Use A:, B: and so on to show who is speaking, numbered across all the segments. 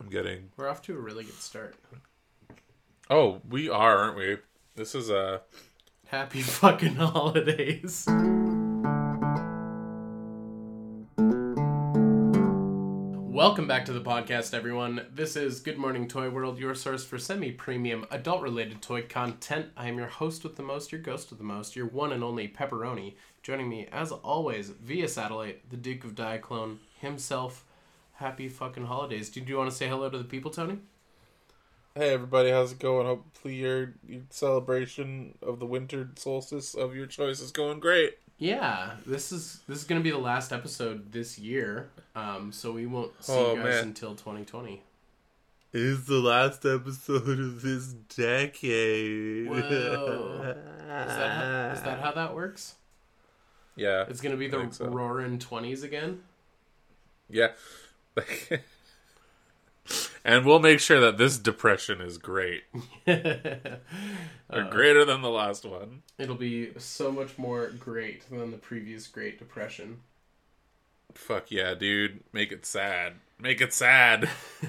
A: I'm getting.
B: We're off to a really good start.
A: Oh, we are, aren't we? This is a.
B: Happy fucking holidays. Welcome back to the podcast, everyone. This is Good Morning Toy World, your source for semi premium adult related toy content. I am your host with the most, your ghost with the most, your one and only Pepperoni. Joining me, as always, via satellite, the Duke of Diaclone himself. Happy fucking holidays. Do you want to say hello to the people, Tony?
A: Hey everybody, how's it going? Hopefully your, your celebration of the winter solstice of your choice is going great.
B: Yeah, this is this is gonna be the last episode this year, um, so we won't see
A: Oh,
B: you guys
A: man.
B: until 2020.
A: It is the last episode of this decade.
B: Whoa. Is that how, is that how that works?
A: Yeah.
B: It's gonna be the
A: so.
B: roaring 20s again.
A: Yeah. and we'll make sure that this depression is great. Or
B: Uh,
A: greater than the last one.
B: It'll be so much more great than the previous Great Depression.
A: Fuck yeah, dude. Make it sad. Make it sad.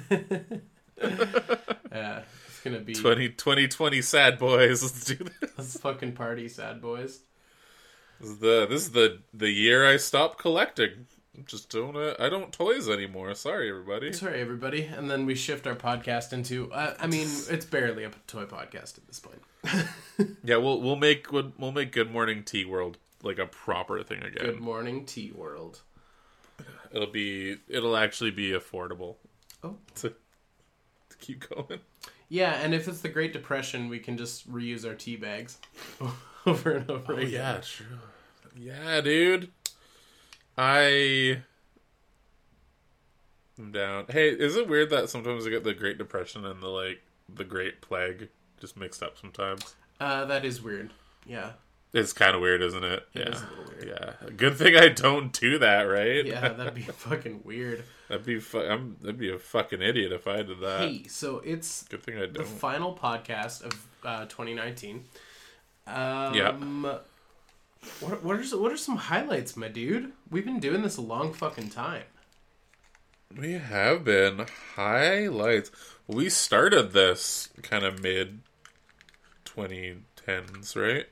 B: Uh, it's gonna be
A: 20, 2020 sad boys. Let's do this.
B: let's fucking party, sad boys.
A: This is the this is the the year I stopped collecting. Just don't uh, I don't toys anymore. Sorry everybody.
B: Sorry, everybody. And then we shift our podcast into. Uh, I mean, it's barely a toy podcast at this point.
A: Yeah, we'll we'll make we'll, make Good Morning Tea World like a proper thing again.
B: Good morning, Tea World.
A: It'll be it'll actually be affordable
B: Oh.
A: to, to keep going.
B: Yeah, and if it's the Great Depression, we can just reuse our tea bags over and over
A: Oh
B: again.
A: yeah, sure. Yeah, dude. I am down. Hey, is it weird that sometimes I get the Great Depression and the like the Great Plague just mixed up sometimes?
B: Uh, that is weird. Yeah.
A: It's kind of weird, isn't it?
B: It
A: yeah.
B: is a little weird.
A: Yeah. Good thing I don't do that, right?
B: Yeah, that'd be fucking weird.
A: that'd be fu- I'm that'd be a fucking idiot if I did that.
B: Hey, so it's
A: Good thing I don't.
B: The final podcast of uh, 2019. Um, What, what are what are some highlights, my dude? We've been doing this a long fucking time.
A: We have been highlights. We started this kind of mid 2010s, right?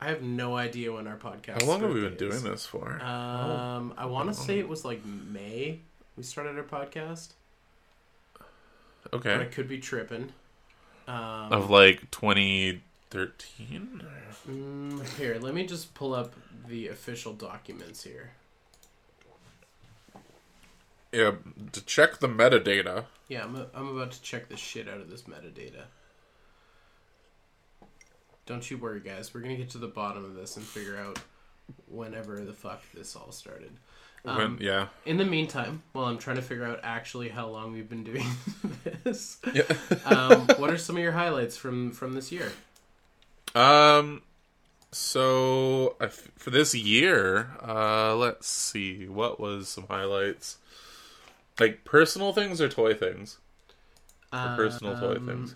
B: I have no idea when our podcast.
A: How long have we been
B: is.
A: doing this for?
B: Um, I want to say it was like May we started our podcast, but I
A: okay.
B: could be tripping. Um,
A: Of like 2013?
B: mm, here, let me just pull up the official documents here.
A: Yeah, to check the metadata.
B: Yeah, I'm, I'm about to check the shit out of this metadata. Don't you worry, guys. We're gonna get to the bottom of this and figure out whenever the fuck this all started. Um,
A: when, yeah.
B: In the meantime, while I'm trying to figure out actually how long we've been doing this,
A: Yeah.
B: um, what are some of your highlights from from this year?
A: Um, so for this year, uh, let's see, what was some highlights? Like personal things or toy things? Or personal toy
B: Um,
A: things?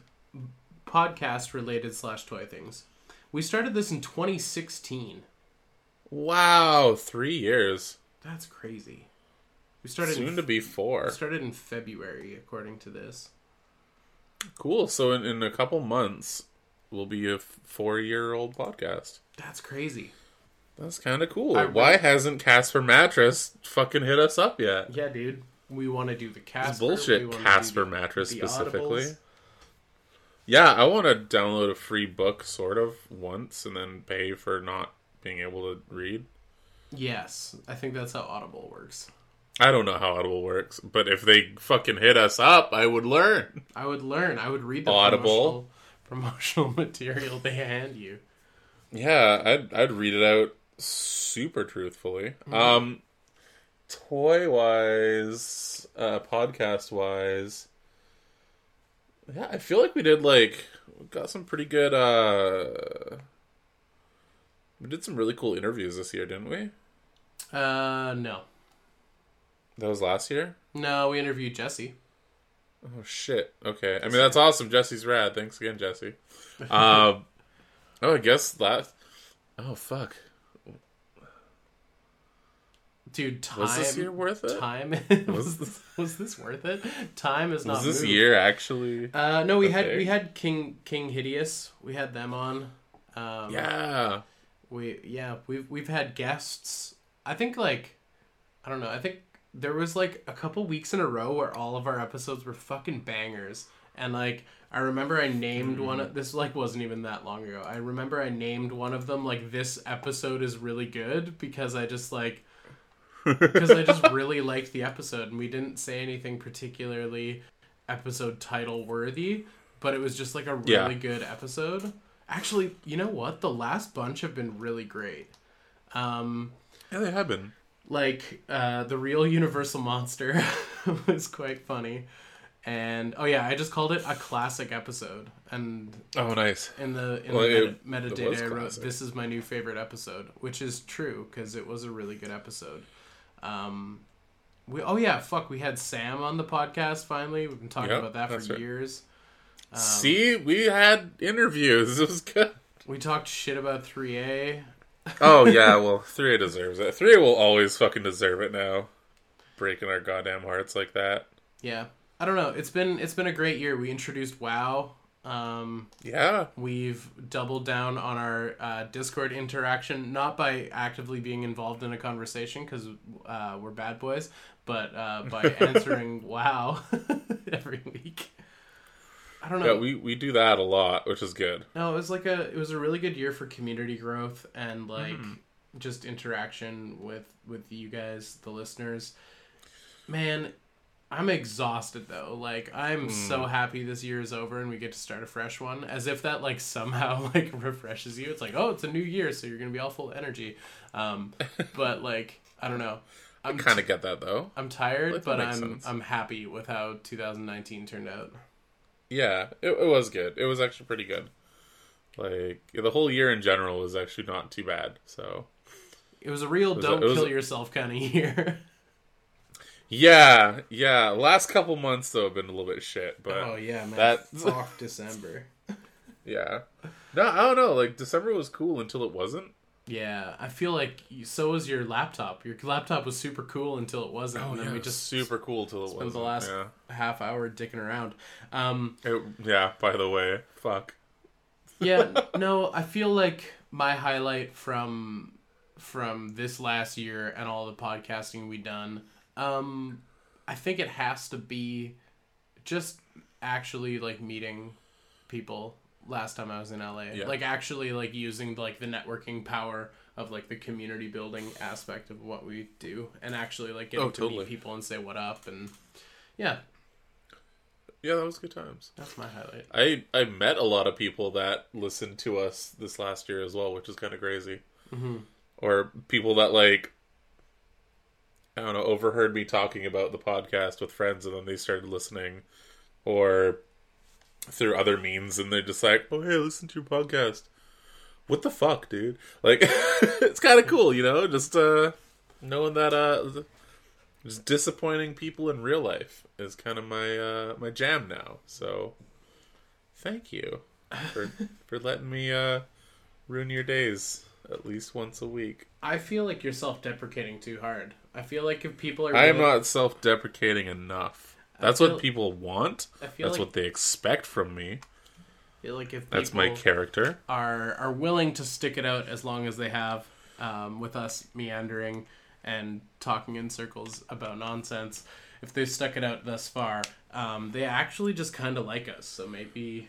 B: Podcast related slash toy things. We started this in 2016.
A: Wow, three years.
B: That's crazy. We started
A: Soon
B: in,
A: to be
B: we
A: four.
B: started in February, according to this.
A: Cool. So in, in a couple months, we'll be a four-year-old podcast.
B: That's crazy.
A: That's kind of cool.
B: I
A: Why
B: really-
A: hasn't Casper Mattress fucking hit us up yet?
B: Yeah, dude. We want to do the Casper.
A: It's bullshit. Casper
B: the-
A: Mattress
B: the
A: specifically.
B: Audibles.
A: Yeah, I want to download a free book, sort of, once, and then pay for not being able to read.
B: Yes, I think that's how Audible works.
A: I don't know how Audible works, but if they fucking hit us up, I would learn.
B: I would learn. I would read the
A: Audible.
B: Promotional, material they hand you.
A: Yeah, I'd I'd read it out super truthfully. Um, toy wise, uh, podcast wise, yeah, I feel like we did like got some pretty good. uh We did some really cool interviews this year, didn't we?
B: Uh, no,
A: That was last year.
B: no. We interviewed Jesse.
A: Oh shit. Okay. I mean that's awesome. Jesse's rad. Thanks again, Jesse. Um. oh, I guess that. Oh fuck.
B: dude, time
A: Was this year worth it?
B: time was
A: this-
B: was this worth it? Time is not
A: Was this
B: moved.
A: year actually?
B: Uh, no, we had we had King King Hideous. We had them on. Um,
A: yeah.
B: We yeah we've we've had guests. I think like I don't know. I think there was like a couple weeks in a row where all of our episodes were fucking bangers. And like I remember I named one of this like wasn't even that long ago. I remember I named one of them like this episode is really good because I just like because I just really liked the episode and we didn't say anything particularly episode title worthy, but it was just like a really
A: Yeah.
B: good episode. Actually, you know what? The last bunch have been really great. Um
A: Yeah, they have been.
B: Like uh the real universal monster was quite funny. And oh yeah, I just called it a classic episode. And
A: Oh, nice.
B: in the in
A: Well,
B: the
A: it-
B: meta-
A: it
B: metadata
A: was
B: I wrote this is my new favorite episode, which is true because it was a really good episode. Um, we oh yeah, fuck, we had Sam on the podcast finally. We've been talking
A: Yep,
B: about that for
A: right.
B: years. Um,
A: See, we had interviews. It was good.
B: we talked shit about 3A.
A: Oh yeah, well, three deserves it. Three will always fucking deserve it now. Breaking our goddamn hearts like that.
B: Yeah, I don't know. It's been it's been a great year. We introduced WoW. Um,
A: Yeah.
B: We've doubled down on our uh, Discord interaction, not by actively being involved in a conversation because uh, we're bad boys, but uh, by answering "Wow" every week. I don't know.
A: Yeah, we, we do that a lot, which is good.
B: no, it was like a it was a really good year for community growth and like just interaction with with you guys, the listeners. Man, I'm exhausted though. Like I'm so happy this year is over and we get to start a fresh one. As if that like somehow like refreshes you. It's like, oh, it's a new year, so you're gonna be all full of energy. Um, but like I don't know. I'm
A: Kind of get that though.
B: I'm tired,
A: Like,
B: but I'm
A: sense.
B: I'm happy with how 2019 turned out.
A: Yeah, it, it was good. It was actually pretty good. Like the whole year in general was actually not too bad. So
B: It was a real
A: was
B: don't
A: it was
B: kill
A: a-
B: yourself kind of year.
A: yeah, yeah. Last couple months though have been a little bit shit, but
B: oh yeah, man.
A: that-
B: Fuck December.
A: yeah. No, I don't know. Like December was cool until it wasn't.
B: Yeah, I feel like so was your laptop. Your laptop was super cool until it wasn't, and then we just
A: super cool till it
B: spent
A: was
B: the last
A: Yeah.
B: half hour dicking around. Um,
A: It- yeah. By the way, fuck.
B: yeah, no, I feel like my highlight from from this last year and all the podcasting we done, um, I think it has to be just actually like meeting people last time I was in LA.
A: Yeah.
B: Like actually like using like the networking power of like the community building aspect of what we do and actually like getting
A: Oh,
B: to
A: totally.
B: meet people and say what up and yeah,
A: Yeah, that was good times.
B: that's my highlight.
A: I I met a lot of people that listened to us this last year as well, which is kind of crazy.
B: Mm-hmm.
A: Or people that like I don't know overheard me talking about the podcast with friends, and then they started listening, or through other means, and they're just like, "Oh hey, listen to your podcast." What the fuck, dude? Like, it's kind of cool, you know, just uh knowing that uh just disappointing people in real life is kind of my uh my jam now. So thank you for for letting me uh ruin your days at least once a week.
B: I feel like you're self-deprecating too hard. I feel like if people are
A: I am
B: really-
A: not self-deprecating enough. That's
B: feel-
A: what people want. That's
B: like,
A: what they expect from me.
B: I feel like if
A: That's my character.
B: are are willing to stick it out as long as they have um, with us meandering and talking in circles about nonsense. If they've stuck it out thus far, um, they actually just kind of like us. So maybe,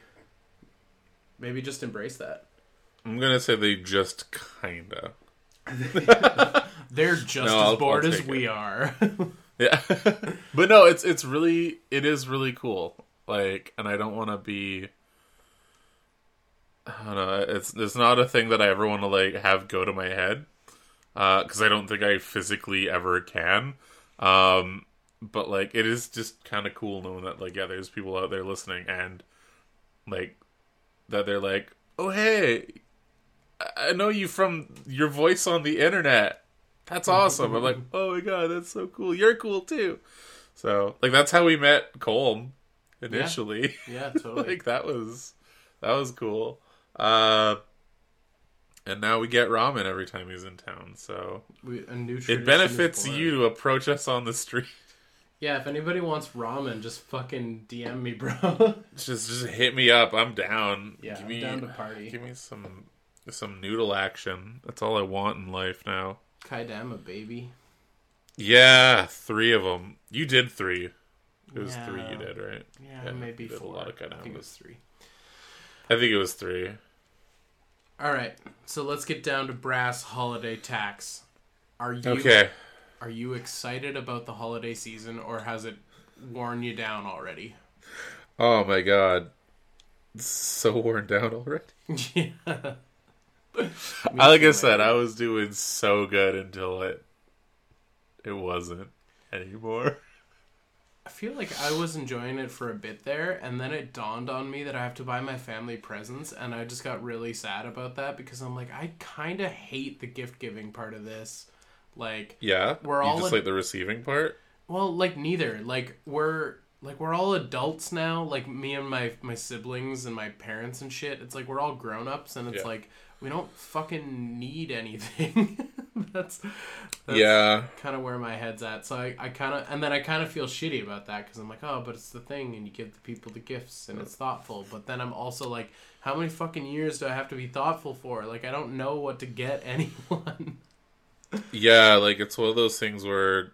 B: maybe just embrace that.
A: I'm gonna say they just kinda.
B: They're just
A: No,
B: as
A: I'll-
B: bored
A: I'll
B: as we are.
A: Yeah, but no, it's it's really it is really cool. Like, and I don't want to be. I don't know. It's it's not a thing that I ever want to like have go to my head, because I don't think I physically ever can. Um, but like, it is just kind of cool knowing that like yeah, there's people out there listening and like that they're like, oh hey, I know you from your voice on the internet. That's awesome. I'm like, oh my god, that's so cool. You're cool too. So like that's how we met Colm initially.
B: yeah, totally.
A: like that was that was cool. Uh And now we get ramen every time he's in town. So
B: We, a new tradition
A: it benefits you to approach us on the street.
B: Yeah, if anybody wants ramen, just fucking DM me, bro.
A: Just just hit me up. I'm down.
B: yeah,
A: give
B: I'm
A: me
B: down to party.
A: give me some some noodle action. That's all I want in life now.
B: Kaedama, baby.
A: Yeah, three of them. You did three. It was
B: Yeah.
A: three you did, right?
B: Yeah,
A: Yeah,
B: maybe
A: you did a
B: four.
A: lot of
B: I think it was three.
A: I think it was three.
B: All right, so let's get down to brass holiday tax. Are you
A: Okay.
B: Are you excited about the holiday season, or has it worn you down already?
A: Oh my god. It's so worn down already.
B: yeah.
A: I, like I said, I was doing so good until it it wasn't anymore.
B: I feel like I was enjoying it for a bit there, and then it dawned on me that I have to buy my family presents, and I just got really sad about that because I'm like, I kind of hate the gift giving part of this. Like,
A: Yeah.
B: We're all
A: just
B: in-
A: like the receiving part?
B: well, like neither. Like we're like we're all adults now. Like me and my my siblings and my parents and shit. It's like we're all grown ups, and it's
A: Yeah.
B: like we don't fucking need anything. that's, that's
A: yeah.
B: kind of where my head's at. So I, I kind of, and then I kind of feel shitty about that because I'm like, oh, but it's the thing, and you give the people the gifts, and it's thoughtful. But then I'm also like, how many fucking years do I have to be thoughtful for? Like, I don't know what to get anyone.
A: Yeah, like it's one of those things where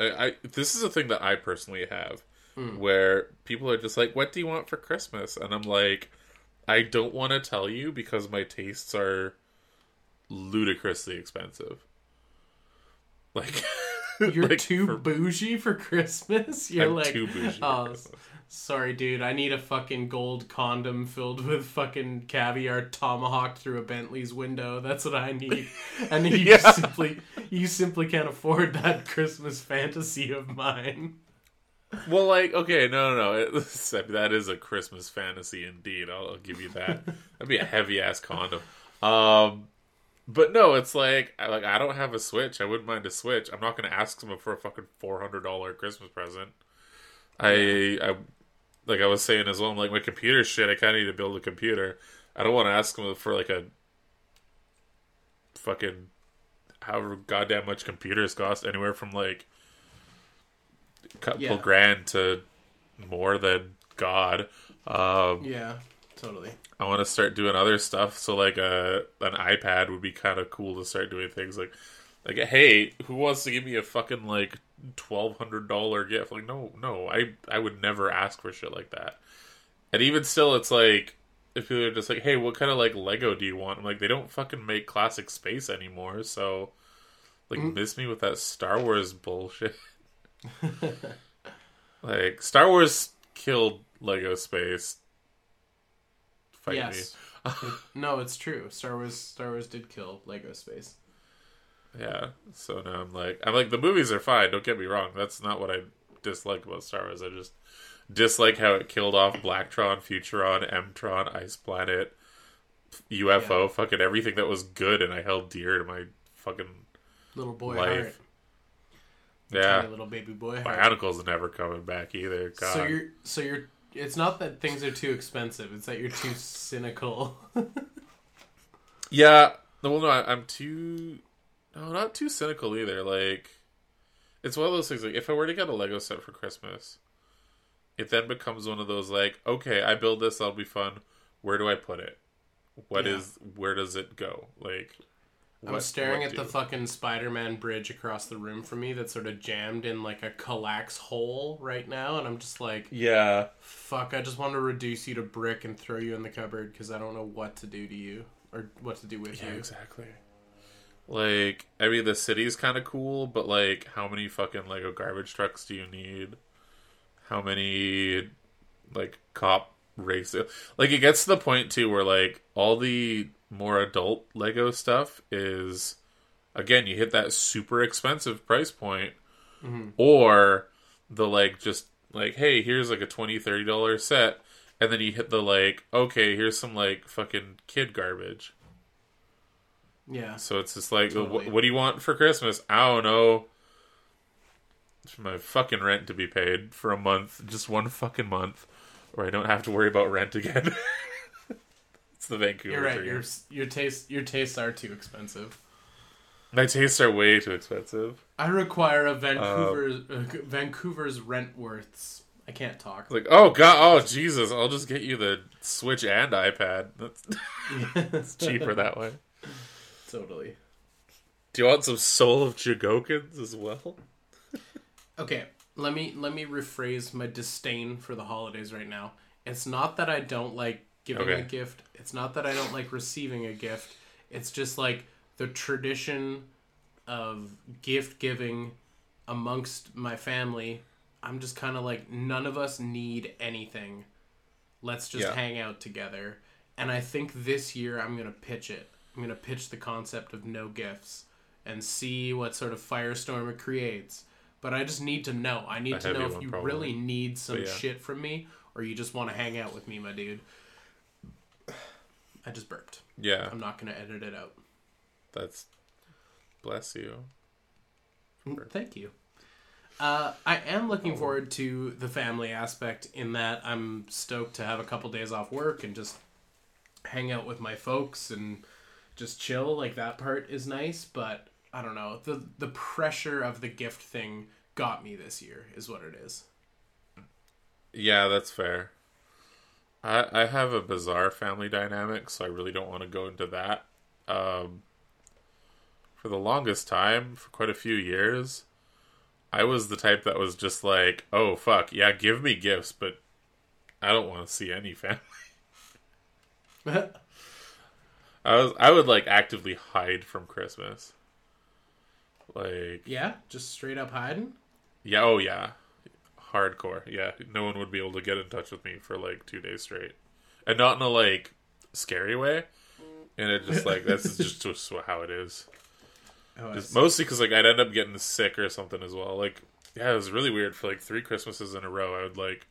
A: I, I this is a thing that I personally have
B: Hmm.
A: where people are just like, "What do you want for Christmas?" and I'm like, "I don't want to tell you because my tastes are ludicrously expensive." Like
B: You're
A: like,
B: too
A: for-
B: bougie for Christmas. You're
A: I'm
B: like,
A: too bougie.
B: oh, sorry, dude. I need a fucking gold condom filled with fucking caviar tomahawked through a Bentley's window. That's what I need. And you
A: Yeah.
B: simply, you simply can't afford that Christmas fantasy of mine.
A: Well, like, okay, no, no, no. That is a Christmas fantasy indeed. I'll, I'll give you that. That'd be a heavy ass condom. Um, but no, it's like, I, like I don't have a Switch. I wouldn't mind a Switch. I'm not going to ask someone for a fucking four hundred dollar Christmas present. I, I, like I was saying as well. I'm like my computer shit. I kind of need to build a computer. I don't want to ask them for like a fucking however goddamn much computers cost. Anywhere from like couple
B: Yeah.
A: grand to more than God. Um,
B: Yeah, totally.
A: I want to start doing other stuff. So like a an iPad would be kind of cool to start doing things like like hey, who wants to give me a fucking like twelve hundred dollar gift? Like no, no, I I would never ask for shit like that. And even still, it's like if people are just like, hey, what kind of like Lego do you want? I'm like, they don't fucking make classic space anymore, so like miss me with that Star Wars bullshit. like Star Wars killed Lego space. Fight
B: yes. It- no, it's true. Star Wars. Star Wars did kill Lego Space.
A: Yeah. So now I'm like, I'm like, the movies are fine. Don't get me wrong. That's not what I dislike about Star Wars. I just dislike how it killed off Blacktron, Futuron, Mtron, Ice Planet, UFO,
B: Yeah.
A: fucking everything that was good, and I held dear to my fucking
B: Little boy
A: life. Yeah.
B: Tiny little baby boy.
A: Bionicle's never coming back either. God.
B: So you're so you're. It's not that things are too expensive. It's that you're too cynical.
A: Yeah, well, no, I, I'm too, no, not too cynical either. Like, it's one of those things. Like, if I were to get a Lego set for Christmas, it then becomes one of those like, okay, I build this, that'll be fun. Where do I put it? What is?
B: Yeah.
A: Where does it go? Like,
B: I'm
A: what-
B: staring
A: what
B: at the fucking Spider-Man bridge across the room from me that's sort of jammed in like a Kallax hole right now, and I'm just like,
A: Yeah,
B: fuck, I just want to reduce you to brick and throw you in the cupboard because I don't know what to do to you or what to do with
A: yeah,
B: you.
A: exactly. Like, I mean, the city's kind of cool, but like, how many fucking Lego garbage trucks do you need? How many like cop races? Like, it gets to the point too where like all the more adult Lego stuff is again, you hit that super expensive price point,
B: Mhm.
A: or the like just like, hey, here's like a 20 30 dollar set, and then you hit the like, okay, here's some like fucking kid garbage.
B: Yeah.
A: So it's just like,
B: Totally.
A: what, what do you want for Christmas? I don't know. For my fucking rent to be paid for a month, just one fucking month, or I don't have to worry about rent again. It's the Vancouver
B: You're right. Your your taste your tastes are too expensive.
A: My tastes are way too expensive.
B: I require a Vancouver uh, Vancouver's rent worths. I can't talk.
A: Like, oh god, oh Jesus, I'll just get you the Switch and iPad. That's it's cheaper that way.
B: Totally.
A: Do you want some Soul of Chogokins as well?
B: Okay, let me let me rephrase my disdain for the holidays right now. It's not that I don't like giving a gift. It's not that I don't like receiving a gift. It's just like the tradition of gift giving amongst my family. I'm just kind of like none of us need anything. Let's just
A: Yeah.
B: hang out together. And I think this year I'm going to pitch it. I'm going to pitch the concept of no gifts and see what sort of firestorm it creates. But I just need to know. I need
A: A
B: to know if you
A: probably.
B: really need some
A: yeah.
B: shit from me or you just want to hang out with me, my dude. I just burped.
A: Yeah,
B: I'm not going to edit it out.
A: that's bless you.
B: Thank you. Uh, I am looking forward to the family aspect in that I'm stoked to have a couple days off work and just hang out with my folks and just chill. Like that part is nice, but I don't know. The the pressure of the gift thing got me this year is what it is.
A: Yeah, that's fair. I I have a bizarre family dynamic, so I really don't want to go into that. Um, for the longest time, for quite a few years, I was the type that was just like, "Oh fuck, yeah, give me gifts, but I don't want to see any family." I was I would like actively hide from Christmas. Like
B: yeah, just straight up hiding.
A: yeah, oh yeah. Hardcore. Yeah. No one would be able to get in touch with me for like two days straight. And not in a like scary way. And it just like this is just, just how it is.
B: Oh,
A: Just mostly because like I'd end up getting sick or something as well. Like yeah, it was really weird. For like three Christmases in a row, I would like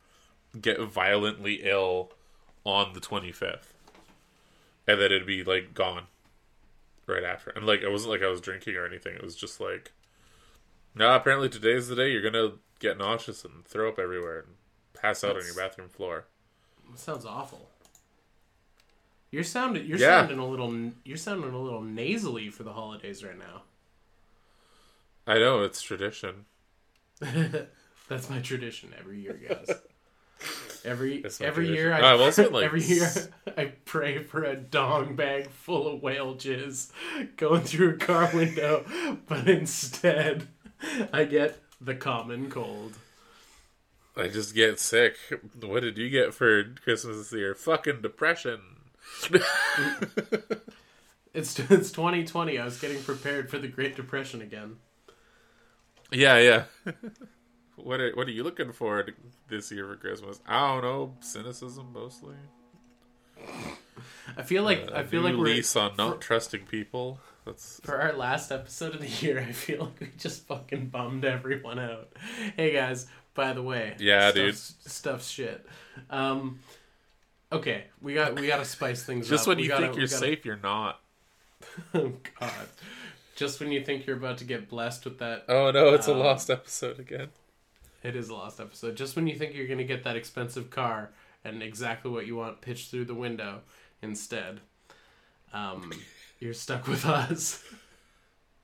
A: get violently ill on the twenty fifth, and then it'd be like gone right after. And like it wasn't like I was drinking or anything. It was just like, no. apparently today's the day you're gonna get nauseous and throw up everywhere and pass out on your bathroom floor.
B: sounds awful. You're sounding you're
A: Yeah.
B: sounding a little you're sounding a little nasally for the holidays right now.
A: I know it's tradition.
B: That's my tradition every year, guys. Every every
A: tradition.
B: year, I
A: Oh, been, like,
B: every year I pray for a dong bag full of whale jizz going through a car window, but instead I get the common cold.
A: I just get sick. What did you get for Christmas this year? Fucking depression.
B: It's it's 2020. I was getting prepared for the Great Depression again.
A: Yeah, yeah. what are what are you looking for to- this year for Christmas? I don't know. Cynicism mostly.
B: I feel like
A: Uh,
B: I feel like we're
A: lease on not trusting people. That's
B: For our last episode of the year, I feel like we just fucking bummed everyone out. Hey guys, by the way,
A: Yeah,
B: stuff's, stuff's shit. Um, okay, we got we got to spice things
A: just
B: up.
A: when
B: We
A: you
B: gotta-
A: think you're
B: gotta-
A: safe, you're not.
B: Oh God! Just when you think you're about to get blessed with that,
A: Oh no, it's a
B: Um,
A: lost episode again.
B: it is a lost episode. Just when you think you're gonna get that expensive car and exactly what you want pitched through the window, instead, um, you're stuck with us.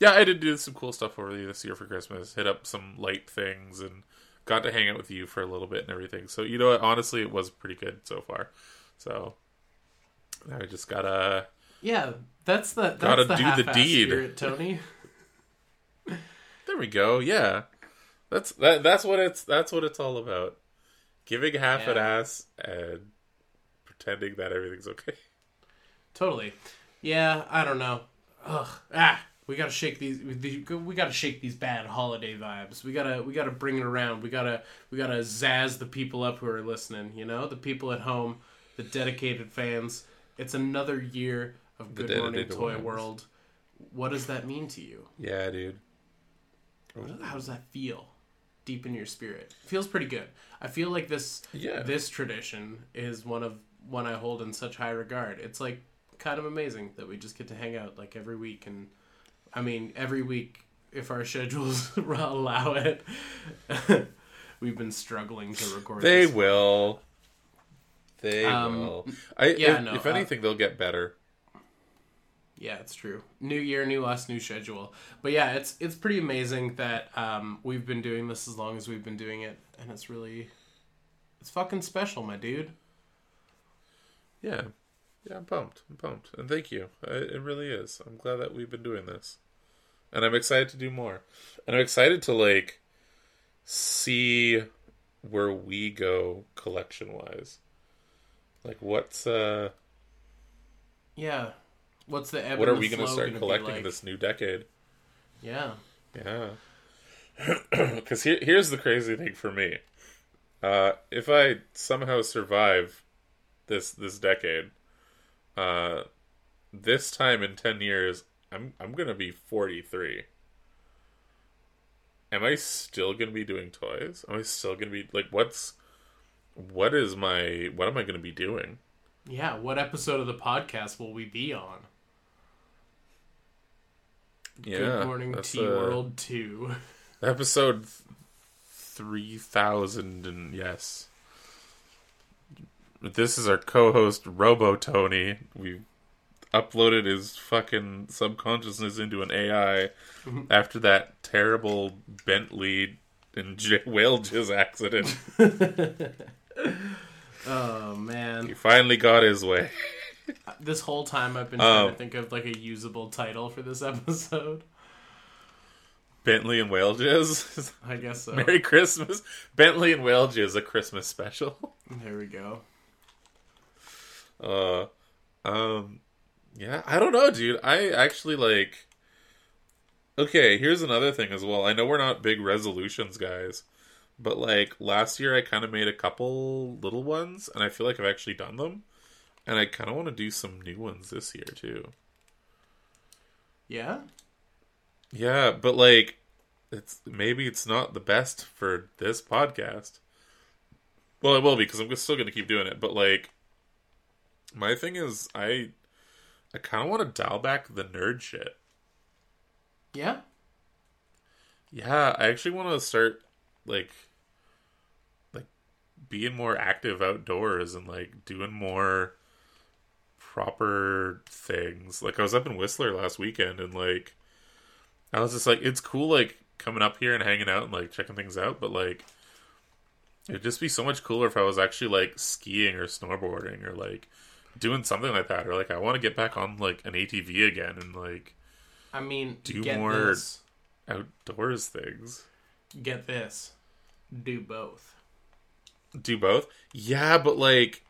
A: yeah, I did do some cool stuff over this year for Christmas. Hit up some light things and got to hang out with you for a little bit and everything. So you know what? Honestly, it was pretty good so far. So now I just gotta
B: Yeah, that's the that's
A: Gotta
B: the
A: do the deed.
B: spirit, Tony.
A: There we go. Yeah, that's that. That's what it's. That's what it's all about. Giving half an ass and pretending that everything's okay.
B: Totally. Yeah, I don't know. Ugh. Ah, we gotta shake these. We gotta shake these bad holiday vibes. We gotta. We gotta bring it around. We gotta. We gotta zazz the people up who are listening. You know, the people at home, the dedicated fans. It's another year of Good Morning Toy
A: ones.
B: World. What does that mean to you?
A: Yeah, dude.
B: How does that feel? Deep in your spirit, feels pretty good. I feel like this
A: Yeah.
B: this tradition is one of one I hold in such high regard. It's like kind of amazing that we just get to hang out like every week, and I mean every week if our schedules allow it. We've been struggling to record.
A: They
B: this.
A: will. They
B: Um,
A: will. I
B: yeah,
A: if,
B: no,
A: if
B: uh,
A: anything, they'll get better.
B: Yeah, it's true. New year, new us, new schedule. But yeah, it's it's pretty amazing that um, we've been doing this as long as we've been doing it, and it's really, it's fucking special, my dude.
A: Yeah, yeah, I'm pumped. I'm pumped, and thank you. I, it really is. I'm glad that we've been doing this, and I'm excited to do more. And I'm excited to like see where we go collection wise. Like, what's uh,
B: Yeah. What's the ebb
A: what are
B: the
A: we gonna start
B: gonna
A: collecting
B: like?
A: this new decade?
B: Yeah.
A: Yeah. Because here, here's the crazy thing for me. Uh, if I somehow survive this this decade, uh, this time in ten years, I'm I'm gonna be forty three. Am I still gonna be doing toys? Am I still gonna be like what's what is my what am I gonna be doing?
B: Yeah. What episode of the podcast will we be on?
A: Yeah,
B: Good morning, T World Two.
A: Episode three thousand and yes. This is our co-host Robo Tony. We uploaded his fucking subconsciousness into an AI after that terrible Bentley and J- whale jizz accident.
B: Oh man.
A: he finally got his way.
B: This whole time I've been trying
A: Um,
B: to think of like a usable title for this episode.
A: Bentley and whale jizz.
B: I guess so.
A: Merry Christmas, Bentley and whale jizz, a Christmas special.
B: There we go.
A: Uh, um, yeah, I don't know, dude. I actually like. Okay, here's another thing as well. I know we're not big resolutions guys, but like last year, I kind of made a couple little ones, and I feel like I've actually done them, and I kind of want to do some new ones this year too.
B: Yeah.
A: Yeah, but like, it's maybe it's not the best for this podcast. Well, it will be because I'm still going to keep doing it. But like, my thing is, I I kind of want to dial back the nerd shit.
B: Yeah.
A: Yeah, I actually want to start like like being more active outdoors and like doing more proper things. Like I was up in Whistler last weekend and like I was just like it's cool like coming up here and hanging out and like checking things out, but like it'd just be so much cooler if I was actually like skiing or snowboarding or like doing something like that or like I want to get back on like an ATV again and like
B: I mean,
A: Do
B: get
A: more-
B: this.
A: outdoors things.
B: Get this. Do both.
A: do both yeah but like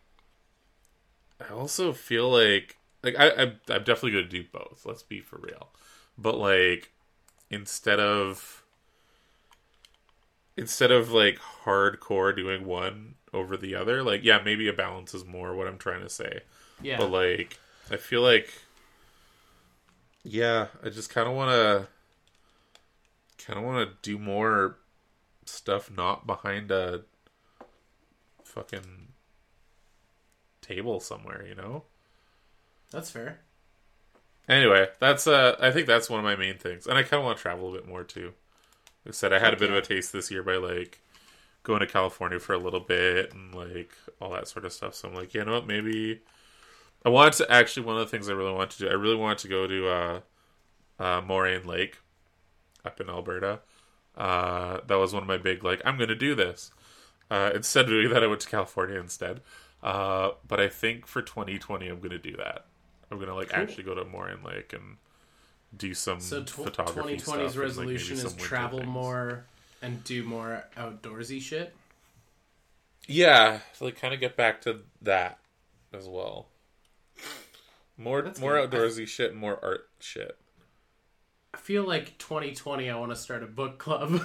A: i also feel like like I, I'm, I'm definitely gonna do both let's be for real but like instead of instead of like hardcore doing one over the other like yeah maybe a balance is more what i'm trying to say
B: Yeah.
A: but like i feel like yeah i just kind of want to kind of want to do more stuff not behind a fucking table somewhere you know
B: That's fair.
A: anyway that's uh i think that's one of my main things and i kind of want to travel a bit more too i said i had a bit of a taste this year by like going to california for a little bit and like all that sort of stuff. So i'm like you know what? Maybe i wanted to actually one of the things i really wanted to do i really wanted to go to uh uh moraine lake up in alberta. Uh that was one of my big like i'm gonna do this. Uh instead of doing that i went to california instead. Uh but i think for 2020 i'm gonna do that. I'm gonna like
B: Cool.
A: actually go to moraine lake and do some
B: So tw-
A: photography
B: 2020's
A: stuff and, like, maybe
B: resolution is travel
A: things.
B: more and do more outdoorsy shit.
A: Yeah, so like kind of get back to that as well. More
B: That's
A: more
B: good.
A: outdoorsy shit more art shit.
B: I feel like 2020 I want to start a book club.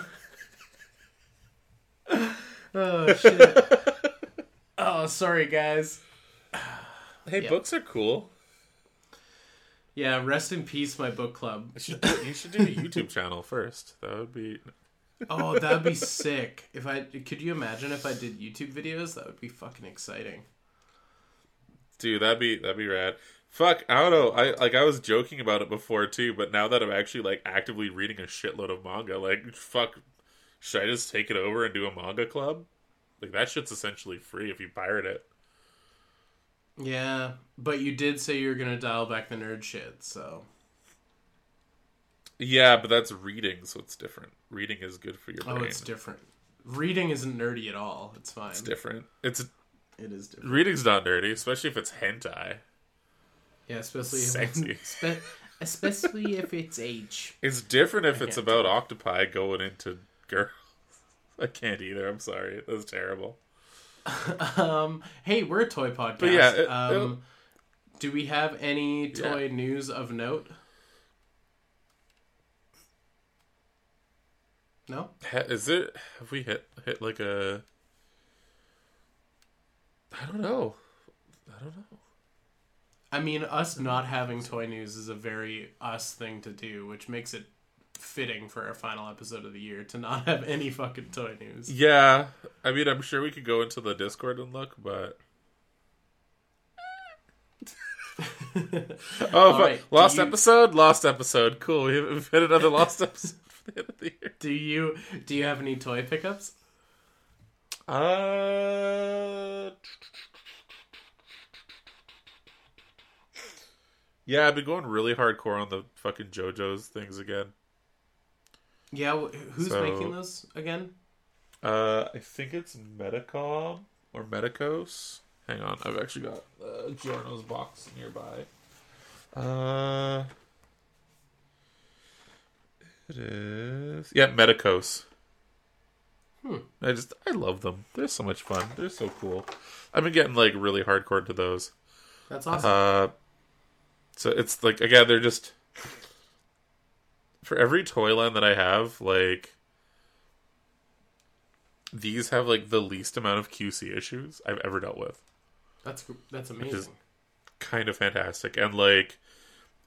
B: oh shit. oh, sorry guys.
A: Hey,
B: Yeah.
A: books are cool.
B: Yeah, rest in peace my book club.
A: You should do, you should do a YouTube channel first. That would be
B: Oh, that'd be sick. If I could you imagine if I did YouTube videos? That would be fucking exciting.
A: dude. That'd be that'd be rad. Fuck, I don't know. I like I was joking about it before too, but now that I'm actually like actively reading a shitload of manga, like fuck, should I just take it over and do a manga club? Like that shit's essentially free if you pirate it.
B: Yeah, but you did say you were gonna dial back the nerd shit, so
A: Yeah, but that's reading, so it's different. Reading is good for your brain.
B: oh, it's different. Reading isn't nerdy at all. It's fine.
A: It's different. It's
B: It is different.
A: reading's not nerdy, especially if it's hentai.
B: Yeah, especially
A: Sexy.
B: Spe- especially if it's age.
A: It's different if it's about octopi going into girls. I can't either. I'm sorry. That was terrible.
B: Um, hey, we're a toy podcast.
A: But yeah, it-
B: um, do we have any toy news of note? No.
A: Is it? Have we hit hit like a? I don't know. I don't know.
B: I mean, us not having toy news is a very us thing to do, which makes it fitting for our final episode of the year to not have any fucking toy news.
A: Yeah, I mean, I'm sure we could go into the Discord and look, but oh,
B: right,
A: lost
B: you-
A: episode, lost episode. Cool, we've another lost episode for the end of the year.
B: Do you do you have any toy pickups?
A: Uh, yeah, I've been going really hardcore on the fucking JoJo's things again.
B: Yeah, who's
A: So-
B: making those again?
A: Uh, I think it's Metacom or Medicos. Hang on, I've actually got uh, Giorno's box nearby. Uh, it is yeah, Medicos.
B: Hmm.
A: I just I love them. They're so much fun. They're so cool. I've been getting like really hardcore to those.
B: That's awesome.
A: Uh, so it's like again, they're just for every toy line that I have, like these have like the least amount of QC issues I've ever dealt with.
B: that's that's amazing.
A: Kind of fantastic, and like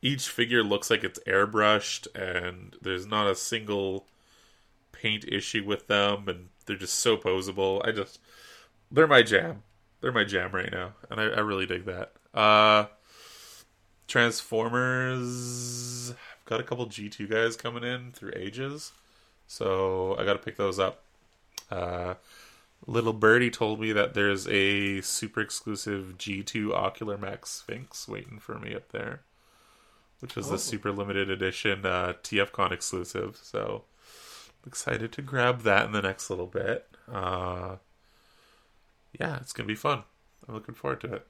A: each figure looks like it's airbrushed, and there's not a single paint issue with them, and they're just so posable. I just they're my jam. They're my jam right now, and I, I really dig that. Uh Transformers got a couple G2 guys coming in through ages. So I gotta pick those up. Uh Little Birdie told me that there's a super exclusive G2 Ocular Max Sphinx waiting for me up there. Which was
B: Oh.
A: a super limited edition uh TFCon exclusive. So excited to grab that in the next little bit. Uh yeah, it's gonna be fun. I'm looking forward to it.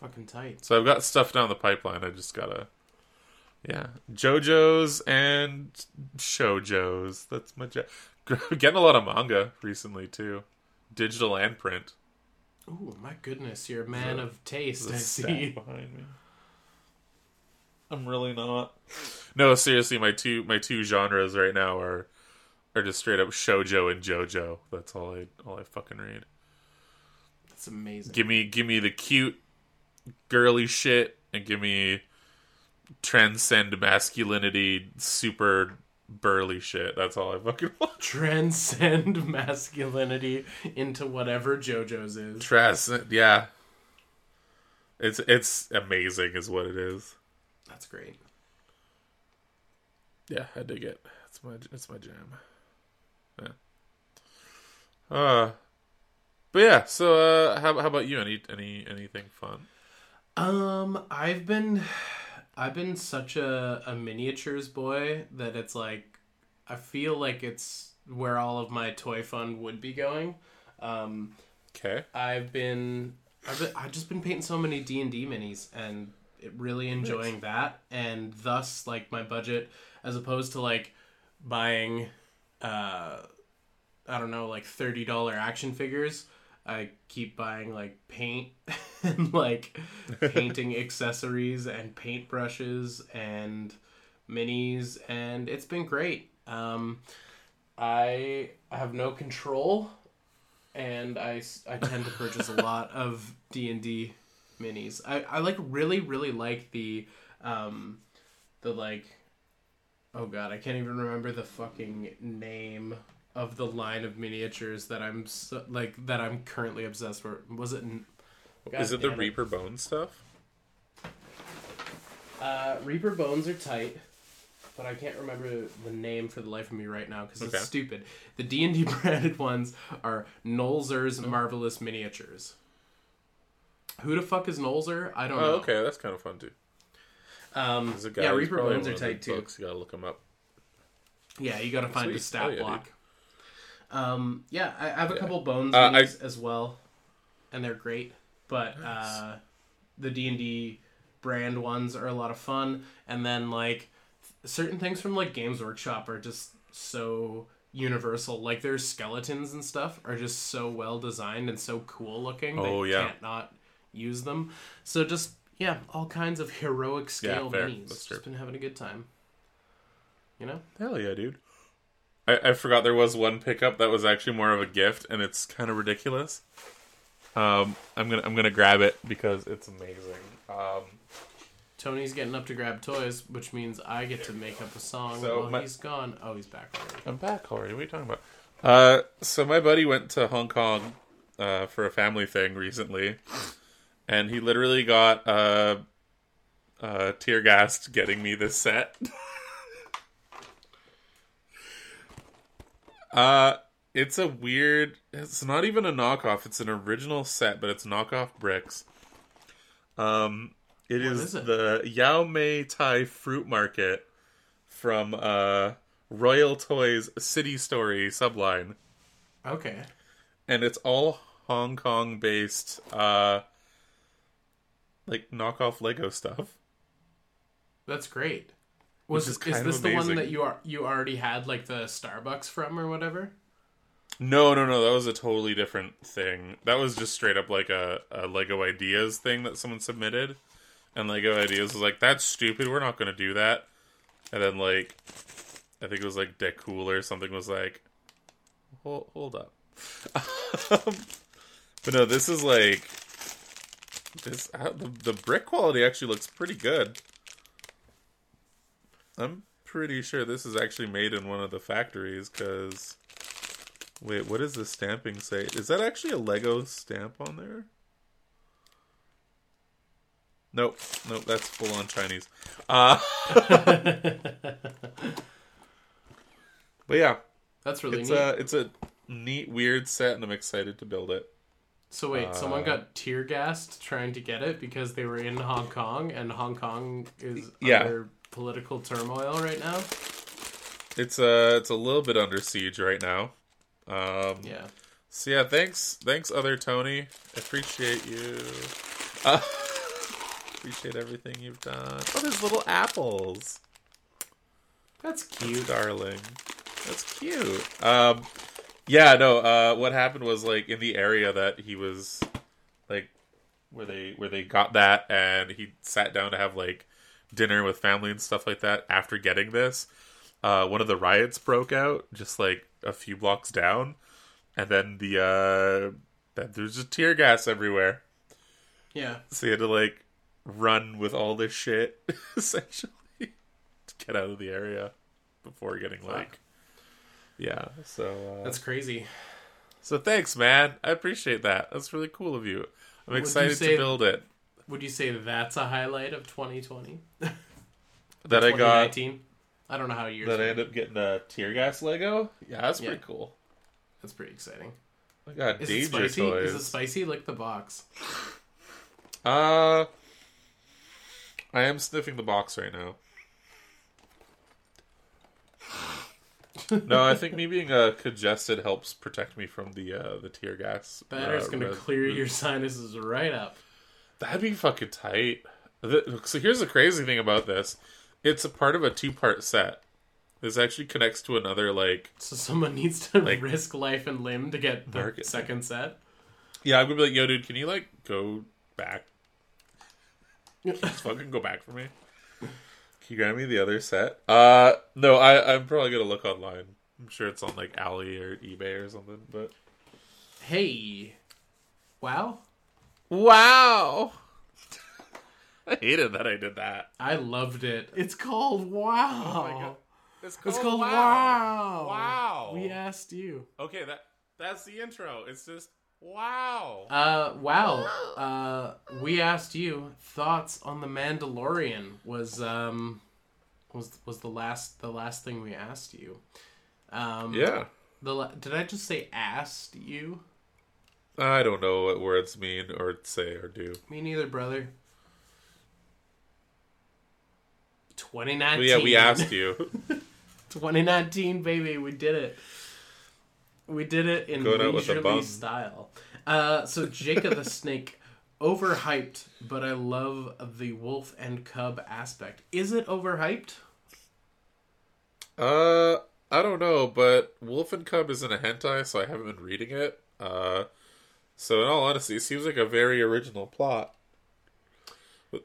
B: Fucking tight.
A: So I've got stuff down the pipeline. I just gotta, yeah, JoJo's and Shoujo's. That's my ja- getting a lot of manga recently too, digital and print.
B: Ooh, my goodness, you're a man
A: The-
B: of taste. I see.
A: behind me. I'm really not. No, seriously, my two my two genres right now are are just straight up shojo and JoJo. That's all I all I fucking read.
B: That's amazing.
A: Give me give me the cute girly shit and give me transcend masculinity super burly shit. That's all I fucking want.
B: Transcend masculinity into whatever JoJo's is.
A: Transcend yeah. It's it's amazing is what it is.
B: That's great.
A: Yeah, I dig it. It's my it's my jam. Yeah. Uh but yeah, so uh how how about you? Any any anything fun?
B: Um, I've been, I've been such a a miniatures boy that it's like, I feel like it's where all of my toy fund would be going. Um,
A: Okay.
B: I've been, I've been, I've just been painting so many D and D minis and it- really enjoying that, and thus like my budget, as opposed to like buying, uh, I don't know, like thirty dollar action figures. I keep buying like paint and like painting accessories and paint brushes and minis, and it's been great. Um, I have no control, and I, I tend to purchase a lot of D and D minis. I, I like really really like the um, the like oh god I can't even remember the fucking name of the line of miniatures that I'm so, like that I'm currently obsessed with. Was it? God
A: Is it the
B: damn
A: Reaper Bone stuff?
B: Uh, Reaper Bones are tight, but I can't remember the name for the life of me right now because
A: Okay.
B: it's stupid. The D and D branded ones are Nolzur's Marvelous Miniatures. Who the fuck is Nolzur? I don't
A: Oh,
B: know.
A: okay, that's kind of fun too.
B: Um,
A: There's a guy
B: yeah, Reaper
A: probably
B: Bones
A: one
B: are tight too.
A: Books. You gotta look them up.
B: Yeah, you got to find the
A: Sweet.
B: stat
A: Oh, yeah, dude.
B: Block. Um, yeah, I, I have a
A: Yeah.
B: couple bones
A: Uh, I-
B: as well, and they're great. But uh, the D and D brand ones are a lot of fun, and then like certain things from like Games Workshop are just so universal. Like their skeletons and stuff are just so well designed and so cool looking. that
A: Oh,
B: you
A: yeah.
B: can't not use them. So just yeah, all kinds of heroic scale
A: fair.
B: minis.
A: That's.
B: Just been having a good time. You know.
A: Hell yeah, dude. I, I forgot there was one pickup that was actually more of a gift, and it's kind of ridiculous. Um, I'm gonna I'm gonna grab it because it's amazing. Um,
B: Tony's getting up to grab toys, which means I get to make up a song
A: So
B: while
A: my-
B: he's gone. Oh, he's back already.
A: I'm back already. What are you talking about? Uh, so my buddy went to Hong Kong uh, for a family thing recently, and he literally got uh, uh, tear gassed getting me this set. uh, it's a weird. It's not even a knockoff. It's an original set, but it's knockoff bricks. Um, it is,
B: is it?
A: the Yau Ma Tei Fruit Market from uh Royal Toys City Story subline,
B: Okay.
A: and it's all Hong Kong based, uh, like knockoff Lego stuff.
B: That's great. Was
A: is
B: is, this the one that you are you already had like the Starbucks from or whatever?
A: No, no, no, that was a totally different thing. That was just straight up like a, a Lego Ideas thing that someone submitted, and Lego Ideas was like, "That's stupid. We're not going to do that." And then like, I think it was like Decool or something was like, "Hold, hold up." but no, this is like this. uh, The, the brick quality actually looks pretty good. I'm pretty sure this is actually made in one of the factories because. Wait, what does the stamping say? Is that actually a Lego stamp on there? Nope, nope, that's full on Chinese. Uh, but yeah,
B: That's really
A: it's
B: neat.
A: a it's a neat, weird set, and I'm excited to build it.
B: so wait, someone
A: uh,
B: got tear gassed trying to get it because they were in Hong Kong, and Hong Kong is
A: Yeah.
B: under political turmoil right now.
A: It's a it's a little bit under siege right now. Um,
B: Yeah.
A: So yeah, thanks, thanks, other Tony. Appreciate you. Uh, appreciate everything you've done. Oh, there's little apples.
B: That's
A: Cute,
B: cute.
A: darling. That's cute. Um, yeah, no. Uh, what happened was like in the area that he was, like, where they where they got that, and he sat down to have like dinner with family and stuff like that. After getting this, uh, one of the riots broke out just like a few blocks down, and then the uh, there's just tear gas everywhere.
B: Yeah.
A: So you had to like run with all this shit essentially to get out of the area before getting like yeah. So uh,
B: That's crazy.
A: so thanks, man. I appreciate that. That's really cool of you. I'm
B: you
A: excited
B: say-
A: to build it.
B: Would you say that's a highlight of 2020?
A: That I got
B: 2019? I don't know how years.
A: that I ended up getting a tear gas Lego. Yeah, that's pretty cool.
B: That's pretty exciting.
A: I got
B: Is it
A: Danger
B: spicy?
A: toys.
B: Is it spicy? Lick the box.
A: Uh, I am sniffing the box right now. no, I think me being uh, congested helps protect me from the uh, the tear gas.
B: Batter's
A: uh,
B: gonna
A: res-
B: clear your sinuses right up.
A: That'd be fucking tight. The- So here's the crazy thing about this: it's a part of a two part set. This actually connects to another like.
B: So someone needs to
A: Like-
B: risk life and limb to get the
A: Market.
B: second set.
A: Yeah, I'm gonna be like, yo, dude, can you like go back? Just fucking go back for me. Can you grab me the other set? Uh, no, I I'm probably gonna look online. I'm sure it's on like Ali or eBay or something. But
B: Hey, wow!
A: Wow, I hated that I did that.
B: I loved it. It's called Wow.
A: Oh my God. It's called,
B: It's called Wow.
A: Wow.
B: We asked you.
A: Okay, that that's the intro. It's just wow.
B: Uh, wow. Uh, we asked you thoughts on the Mandalorian. Was um, was was the last the last thing we asked you? Um,
A: yeah.
B: The la- did I just say asked you?
A: I don't know what words mean or say or do.
B: Me neither, brother.
A: But
B: 2019.
A: yeah, we asked you.
B: 2019, baby, we did it. We did it in
A: Going out with a
B: leisurely
A: bum.
B: style. Uh, so of the Snake, overhyped, but I love the wolf and cub aspect. Is it overhyped?
A: Uh, I don't know, but Wolf and Cub isn't a hentai, so I haven't been reading it. Uh, so in all honesty, it seems like a very original plot.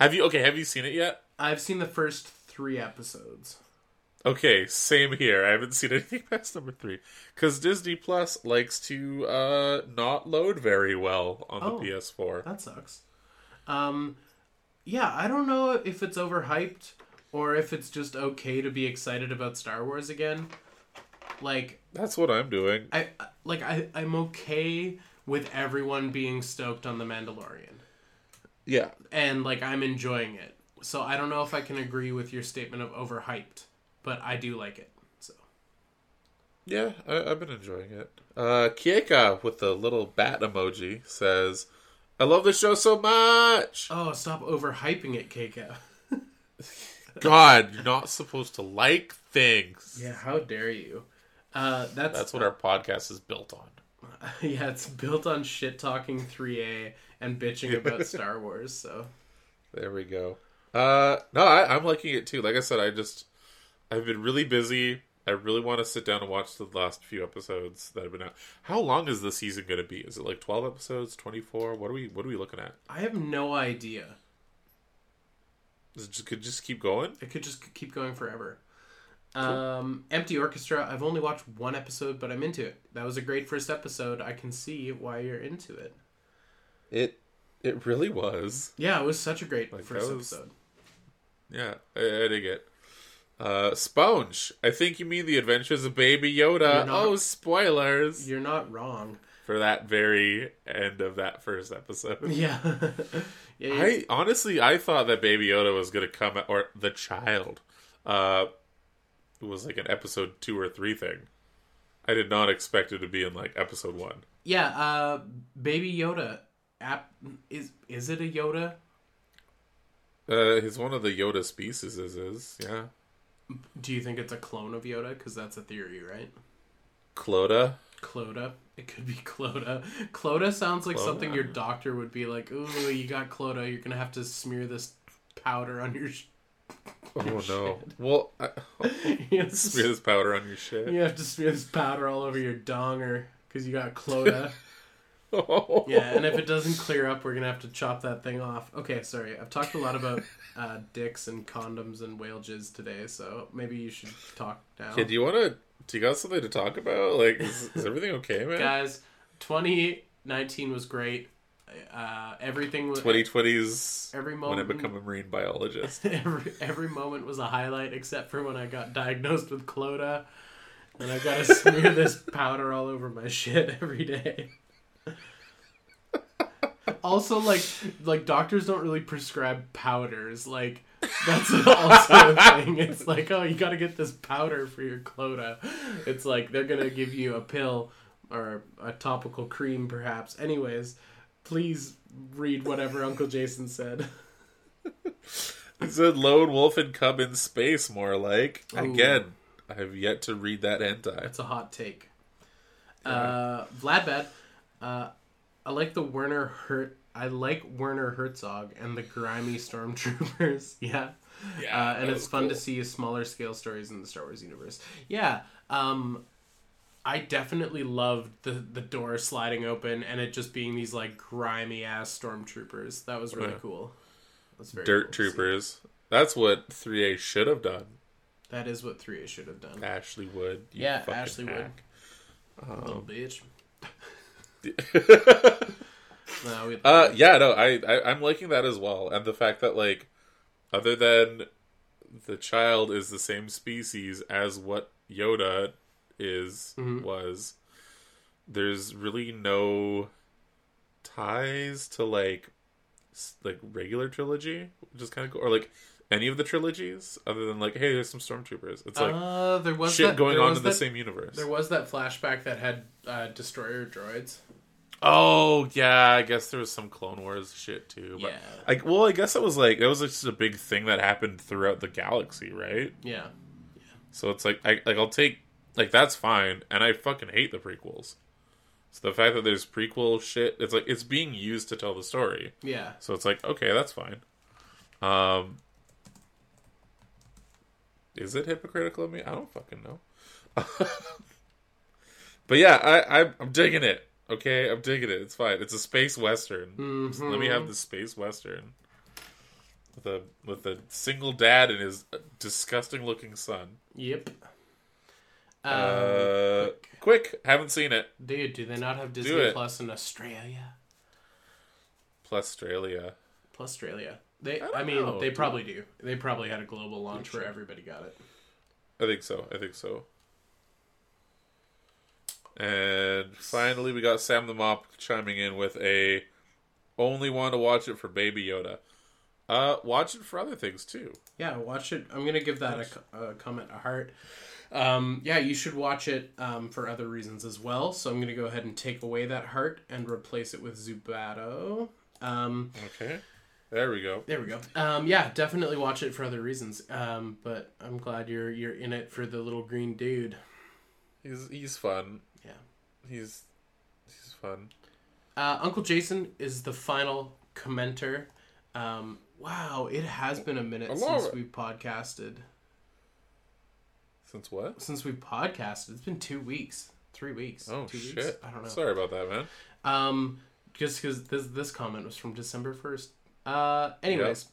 A: have you okay? Have you seen it yet?
B: I've seen the first three episodes.
A: Okay, same here. I haven't seen anything past number three because Disney Plus likes to uh not load very well on
B: Oh.
A: the PS4.
B: That sucks. Um, yeah, I don't know if it's overhyped or if it's just okay to be excited about Star Wars again. Like,
A: That's what I'm doing.
B: I like I I'm okay with everyone being stoked on the Mandalorian.
A: Yeah,
B: And like I'm enjoying it. So I don't know if I can agree with your statement of overhyped, but I do like it. So
A: Yeah, I, I've been enjoying it. Uh, Kieka with the little bat emoji says, "I love the show so much."
B: Oh, stop overhyping it, Kieka.
A: God, you're not supposed to like things.
B: Yeah, how dare you? Uh that's
A: That's what our podcast is built on.
B: yeah, it's built on shit talking 3A and bitching about Star Wars, so
A: There we go. Uh, no, I, I'm liking it too. Like I said, I just I've been really busy. I really want to sit down and watch the last few episodes that have been out. How long is the season going to be? Is it like 12 episodes, 24? What are we What are we looking at?
B: I have no idea.
A: It just, could just keep going?
B: It could just keep going forever. Um, Empty Orchestra. I've only watched one episode, but I'm into it. That was a great first episode. I can see why you're into it.
A: It it really was.
B: Yeah, it was such a great
A: Like,
B: first
A: was-
B: episode.
A: Yeah, I, I dig it. Uh, Sponge. I think you mean the Adventures of Baby Yoda.
B: Not-
A: Oh, spoilers
B: You're not wrong.
A: for that very end of that first episode.
B: Yeah. yeah.
A: I honestly, I thought that Baby Yoda was gonna come, or the child, uh, was like an episode two or three thing. I did not expect it to be in like episode one.
B: yeah. Uh, Baby Yoda. App is is it a Yoda?
A: Uh, he's one of the Yoda species. Is is yeah,
B: Do you think it's a clone of Yoda? Because that's a theory, right?
A: Clota.
B: Cloda. It could be Cloda. Cloda sounds like
A: Cloda.
B: something your doctor would be like, "Ooh, you got Cloda. You're gonna have to smear this powder on your."
A: Oh no. Well, I,
B: you, have to
A: smear this powder on your shit.
B: you have to smear this powder all over your donger because you got Cloda.
A: Oh.
B: yeah, and if it doesn't clear up, we're gonna have to chop that thing off. Okay, sorry. I've talked a lot about uh, dicks and condoms and whale jizz today, so maybe you should talk now.
A: Kid, do you want to? Do you got something to talk about? Like, is, is everything okay, man?
B: Guys, 2019 was great. Uh, everything was
A: 2020's
B: every moment
A: when I become a marine biologist.
B: every every moment was a highlight except for when I got diagnosed with Clota and I gotta smear this powder all over my shit every day. Also, like like doctors don't really prescribe powders. Like that's also a thing. It's like, oh, you gotta get this powder for your Clota. It's like they're gonna give you a pill or a topical cream, perhaps. Anyways, please read whatever Uncle Jason said.
A: It said lone wolf and cub in space, more like.
B: Ooh.
A: Again, I have yet to read that hentai.
B: That's a hot take. Uh, Vlad Bad, uh, I like the Werner Hurt. I like Werner Herzog and the grimy stormtroopers. yeah,
A: Yeah,
B: uh, and it's fun to see smaller scale stories in the Star Wars universe. Yeah, um, I definitely loved the the door sliding open and it just being these like grimy ass stormtroopers. That was really
A: Yeah.
B: cool. That's very
A: Dirt
B: cool
A: troopers. That's what 3A should have done.
B: That is what 3A should have done.
A: Ashley Wood.
B: Yeah, Ashley Wood.
A: hack.
B: Little bitch. No, we,
A: uh, yeah, no, I, I I'm liking that as well, and the fact that like, other than the child is the same species as what Yoda is
B: Mhm.
A: was, there's really no ties to like like regular trilogy, which is kind of cool, or like any of the trilogies, other than like, hey, there's some stormtroopers. It's like
B: uh, there was
A: shit
B: that,
A: going on in the same universe.
B: There was that flashback that had uh, destroyer droids.
A: Oh yeah, I guess there was some Clone Wars shit too. But
B: Yeah.
A: I, well, I guess it was like it was just a big thing that happened throughout the galaxy, right?
B: yeah, Yeah.
A: So it's like I like I'll take like that's fine, and I fucking hate the prequels. So the fact that there's prequel shit, it's like it's being used to tell the story.
B: Yeah.
A: So it's like okay, that's fine. Um, is it hypocritical of me? I don't fucking know. but yeah, I, I I'm digging it. Okay, I'm digging it. It's fine. It's a space western. Just let me have the space western with a with a single dad and his disgusting looking son.
B: Yep. Um,
A: Uh, quick, haven't seen it.
B: dude, do they not have Disney. Plus in Australia?
A: Plus Australia.
B: Plus Australia. They,
A: I
B: I, mean,
A: know,
B: they probably do. They probably had a global launch where everybody got it.
A: I think so. I think so. And finally, we got Sam the Mop chiming in with a only want to watch it for Baby Yoda. Uh, watch it for other things too.
B: Yeah, watch it. I'm gonna give that a a, comment a heart. Um, yeah, you should watch it um, for other reasons as well. So I'm gonna go ahead and take away that heart and replace it with Zubato. Um,
A: Okay, there we go.
B: there we go. Um, yeah, definitely watch it for other reasons. Um, but I'm glad you're you're in it for the little green dude.
A: He's he's fun.
B: Yeah.
A: He's he's fun.
B: Uh, Uncle Jason is the final commenter. Um, wow, it has been a minute since we podcasted.
A: Since what?
B: Since we podcasted, it's been two weeks, three weeks.
A: Oh
B: two
A: shit!
B: Weeks? I don't know.
A: Sorry about that, man.
B: Um, just because this this comment was from December first. Uh, anyways,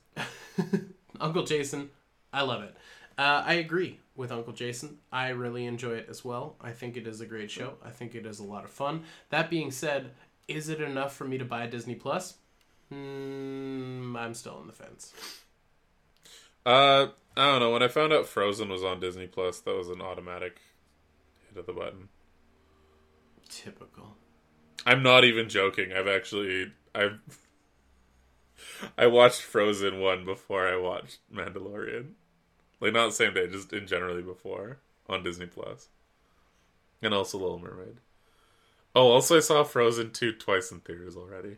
B: Uncle Jason, I love it. Uh, I agree with Uncle Jason. I really enjoy it as well. I think it is a great show. I think it is a lot of fun. That being said, is it enough for me to buy Disney Plus? Mm, I'm still on the fence.
A: Uh, I don't know. When I found out Frozen was on Disney Plus, that was an automatic hit of the button.
B: Typical.
A: I'm not even joking. I've actually I've I watched Frozen one before I watched Mandalorian. Like not the same day, just in generally before on Disney Plus. And also Little Mermaid. Oh, also I saw Frozen 2 twice in theaters already.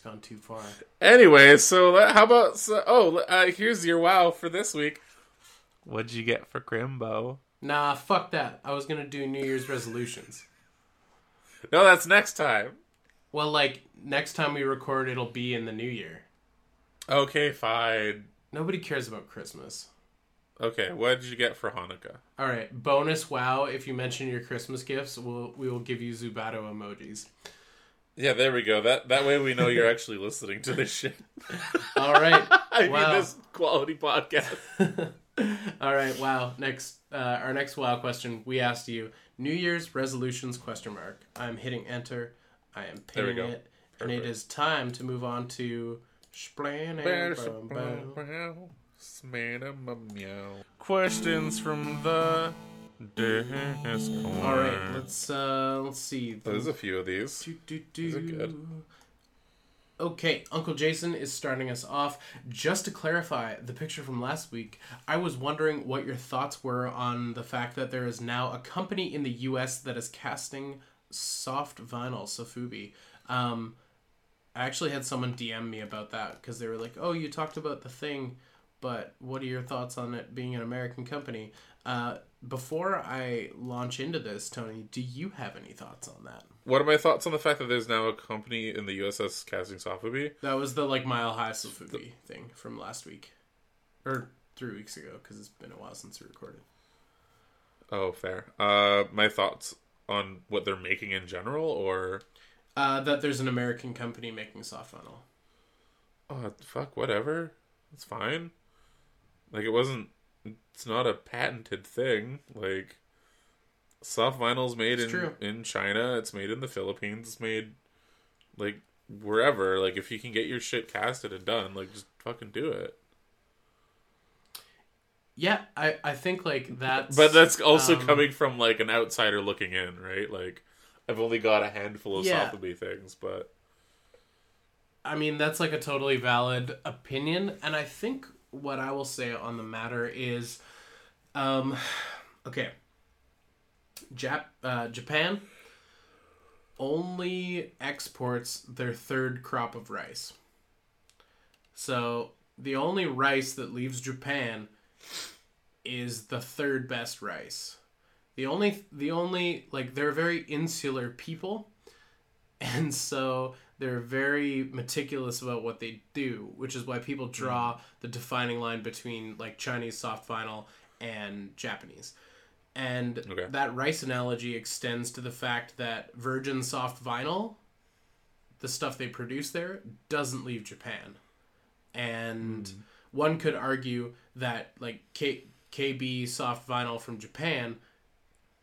B: It's gone too far.
A: Anyway, so how about so, oh, uh, here's your wow for this week. What'd you get for Crimbo?
B: Nah, fuck that. I was gonna do New Year's resolutions.
A: No, that's next time.
B: Well, like next time we record, it'll be in the new year.
A: Okay, fine.
B: Nobody cares about Christmas.
A: Okay, what did you get for Hanukkah?
B: All right, bonus wow! If you mention your Christmas gifts, we'll we will give you Zubato emojis.
A: Yeah, there we go. That that way we know you're actually listening to this shit.
B: All right,
A: I
B: Wow.
A: mean, this quality podcast.
B: all right. Wow. Next, uh, our next wow question. We asked you New Year's resolutions question mark. I'm hitting enter. I am pinning it, and it is time to move on to.
A: Questions from the Discord.
B: All right, let's uh let's see.
A: There's a few of these.
B: Do, do,
A: These are good.
B: Okay, Uncle Jason is starting us off. Just to clarify the picture from last week, I was wondering what your thoughts were on the fact that there is now a company in the US that is casting soft vinyl, Sofubi. Um, I actually had someone DM me about that because they were like, oh, you talked about the thing, but what are your thoughts on it being an American company? Uh, before I launch into this, Tony, do you have any thoughts on that?
A: What are my thoughts on the fact that there's now a company in the USS casting Sofubi?
B: That was the like mile high Sofubi thing from last week, or three weeks ago, because it's been a while since we recorded.
A: Oh, fair. Uh, my thoughts on what they're making in general, or
B: Uh, that there's an American company making soft vinyl.
A: oh fuck, whatever. It's fine. Like it wasn't. It's not a patented thing. Like soft vinyl's made
B: It's
A: in
B: true.
A: in China. It's made in the Philippines. It's made like wherever. Like if you can get your shit casted and done, like just fucking do it.
B: Yeah, I I think like that's.
A: But that's also
B: um,
A: coming from like an outsider looking in, right? Like I've only got a handful of
B: Yeah.
A: Sofubi things, but
B: I mean, that's like a totally valid opinion, and I think what I will say on the matter is, um, okay, Jap uh, Japan only exports their third crop of rice. So the only rice that leaves Japan is the third best rice. The only the only like they're very insular people and so they're very meticulous about what they do, which is why people draw the defining line between like Chinese soft vinyl and Japanese. And
A: Okay.
B: that rice analogy extends to the fact that virgin soft vinyl, the stuff they produce there, doesn't leave Japan. And one could argue that like K- KB soft vinyl from Japan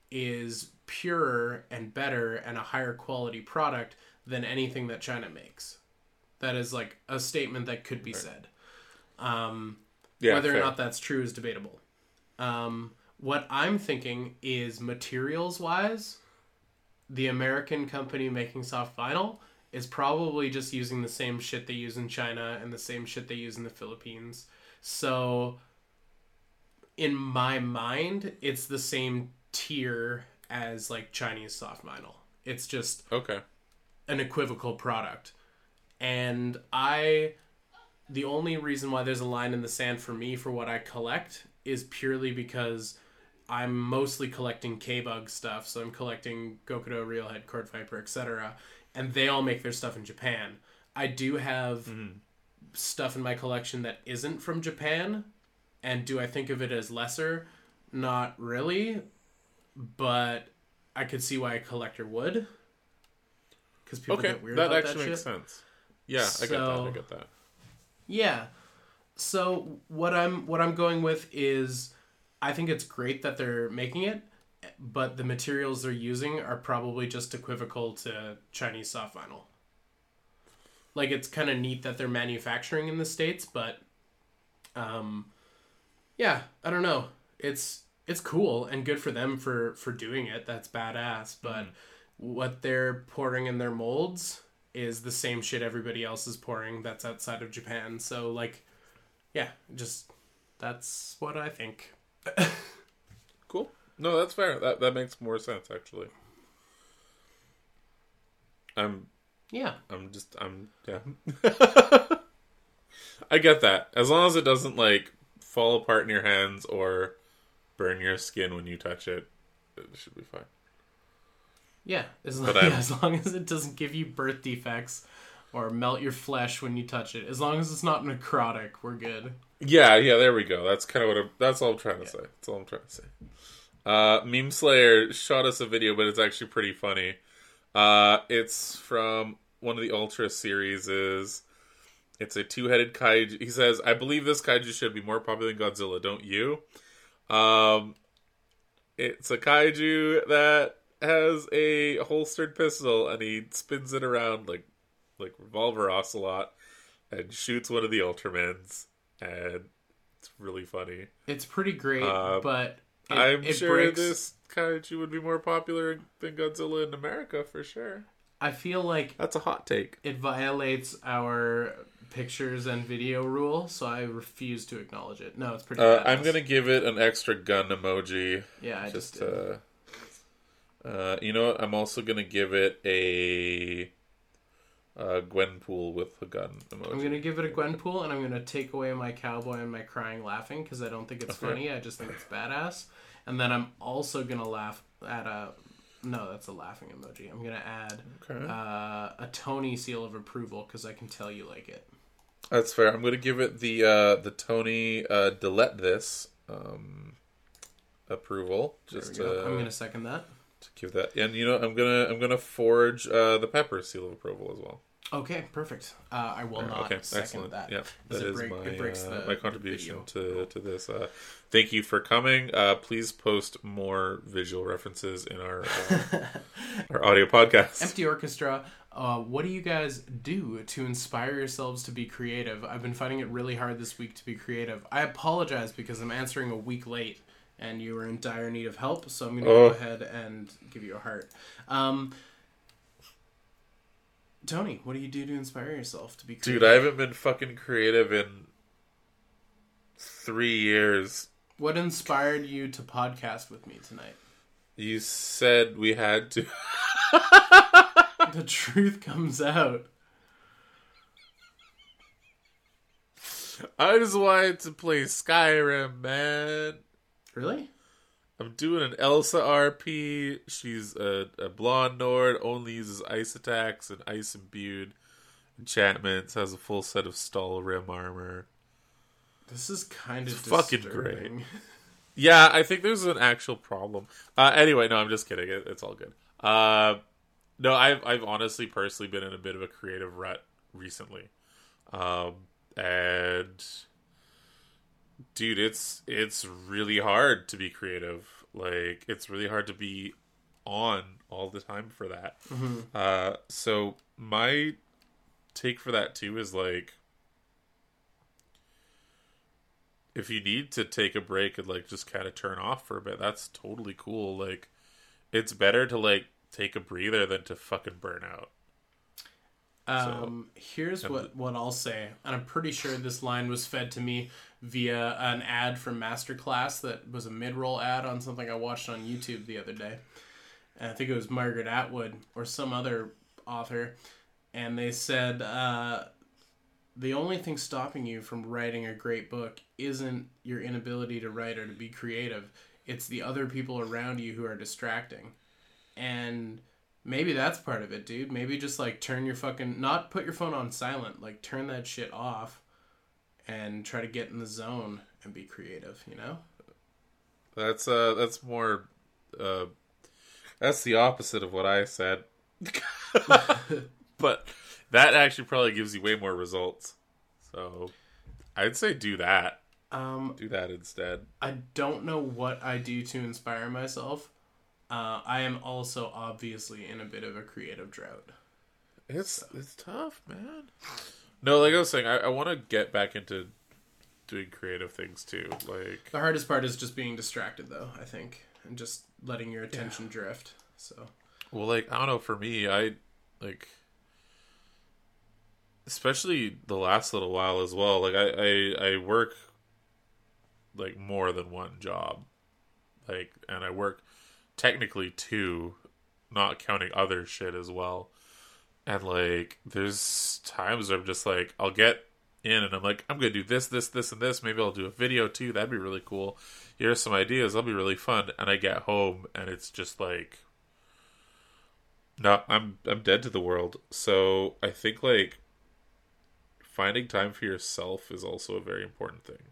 B: is purer and better and a higher quality product than anything that China makes. That is like a statement that could be said. Um,
A: Yeah,
B: whether
A: fair.
B: or not that's true is debatable. Um, what I'm thinking is materials wise, the American company making soft vinyl is probably just using the same shit they use in China and the same shit they use in the Philippines. So, in my mind, it's the same tier as like Chinese soft vinyl. It's just
A: Okay.
B: an equivocal product. And I the only reason why there's a line in the sand for me for what I collect is purely because I'm mostly collecting K-Bug stuff, so I'm collecting Gokudo, Reelhead, Court Viper, etc. And they all make their stuff in Japan. I do have mm-hmm. stuff in my collection that isn't from Japan, and do I think of it as lesser? Not really, but I could see why a collector would. Because people
A: Okay.
B: get weird
A: That
B: about
A: actually
B: that
A: makes
B: shit.
A: sense. Yeah, I get that. I get that.
B: Yeah. So what I'm what I'm going with is I think it's great that they're making it, but the materials they're using are probably just equivocal to Chinese soft vinyl. Like it's kind of neat that they're manufacturing in the states, but um yeah, I don't know. It's it's cool and good for them for for doing it. That's badass, but what they're pouring in their molds is the same shit everybody else is pouring that's outside of Japan. So like yeah, just that's what I think.
A: Cool. No, that's fair. That that makes more sense actually. I'm
B: Yeah.
A: I'm just I'm yeah. I get that. As long as it doesn't like fall apart in your hands or burn your skin when you touch it, it should be fine.
B: Yeah, as long,
A: I'm-
B: as long as it doesn't give you birth defects or melt your flesh when you touch it. As long as it's not necrotic, we're good.
A: Yeah, yeah, there we go. That's kind of what I'm, that's all I'm trying to say. That's all I'm trying to say. Uh, Meme Slayer shot us a video, but it's actually pretty funny. Uh, it's from one of the Ultra series. Is it's a two-headed kaiju. He says, "I believe this kaiju should be more popular than Godzilla, don't you?" Um, it's a kaiju that has a holstered pistol, and he spins it around like like revolver ocelot, and shoots one of the Ultramans, and it's really funny.
B: It's pretty great,
A: Uh,
B: but it,
A: I'm
B: it
A: sure
B: breaks,
A: this kaiju would be more popular than Godzilla in America for sure.
B: I feel like
A: That's a hot take.
B: it violates our pictures and video rule, so I refuse to acknowledge it. No, it's pretty.
A: Uh. I'm gonna give it an extra gun emoji.
B: Yeah, I just.
A: Just uh, uh, you know what? I'm also gonna give it a uh, Gwenpool with a gun emoji.
B: I'm gonna give it a Gwenpool, and I'm gonna take away my cowboy and my crying laughing because I don't think it's
A: Okay.
B: funny. I just think it's badass. And then I'm also gonna laugh at a. No, that's a laughing emoji. I'm gonna add
A: Okay.
B: uh, a Tony seal of approval because I can tell you like it.
A: That's fair. I'm gonna give it the uh, the Tony uh, delete this um, approval. Just to,
B: I'm gonna second that.
A: To give that. And you know, I'm gonna I'm gonna forge uh, the Pepper seal of approval as well.
B: Okay, perfect. Uh, I will not
A: okay,
B: second
A: excellent.
B: that.
A: Yeah,
B: Does
A: that
B: it
A: is
B: break-
A: my uh,
B: the
A: my contribution to to this. Uh, thank you for coming. Uh, please post more visual references in our uh, our audio podcast.
B: Empty Orchestra, uh, what do you guys do to inspire yourselves to be creative? I've been finding it really hard this week to be creative. I apologize because I'm answering a week late and you were in dire need of help, so I'm going to
A: Oh.
B: go ahead and give you a heart. Um, Tony, what do you do to inspire yourself to be creative?
A: Dude, I haven't been fucking creative in three years.
B: What inspired you to podcast with me tonight?
A: You said we had to.
B: the truth comes out.
A: I just wanted to play Skyrim, man.
B: Really?
A: I'm doing an Elsa RP. She's a, a blonde Nord, only uses ice attacks and ice imbued enchantments, has a full set of Stalhrim armor.
B: This is kind of
A: fucking great. Yeah, I think there's an actual problem. Uh, anyway, no, I'm just kidding. It, it's all good. Uh, no, I've I've honestly personally been in a bit of a creative rut recently, um, and dude, it's it's really hard to be creative. Like it's really hard to be on all the time for that.
B: Mhm.
A: Uh, so my take for that too is like if you need to take a break and like just kind of turn off for a bit, that's totally cool. Like it's better to like take a breather than to fucking burn out.
B: Um, here's what, what I'll say, and I'm pretty sure this line was fed to me via an ad from Masterclass that was a mid-roll ad on something I watched on YouTube the other day. And I think it was Margaret Atwood or some other author, and they said uh, the only thing stopping you from writing a great book isn't your inability to write or to be creative. It's the other people around you who are distracting. And maybe that's part of it, dude. Maybe just like turn your fucking not put your phone on silent, like turn that shit off and try to get in the zone and be creative, you know?
A: That's uh that's more uh that's the opposite of what I said. but that actually probably gives you way more results. So I'd say do that.
B: Um
A: Do that instead.
B: I don't know what I do to inspire myself. Uh, I am also obviously in a bit of a creative drought.
A: It's it's tough, man. No, like I was saying, I, I want to get back into doing creative things too. Like
B: The hardest part is just being distracted, though, I think, and just letting your attention drift. So,
A: Well, like I don't know. For me, I like, especially the last little while as well. Like I, I, I work like more than one job, like, and I work technically two, not counting other shit as well. And like, there's times where I'm just like, I'll get in and I'm like, I'm gonna do this, this, this, and this. Maybe I'll do a video too. That'd be really cool. Here's some ideas. That'll be really fun. And I get home and it's just like no, I'm I'm dead to the world. So I think like finding time for yourself is also a very important thing.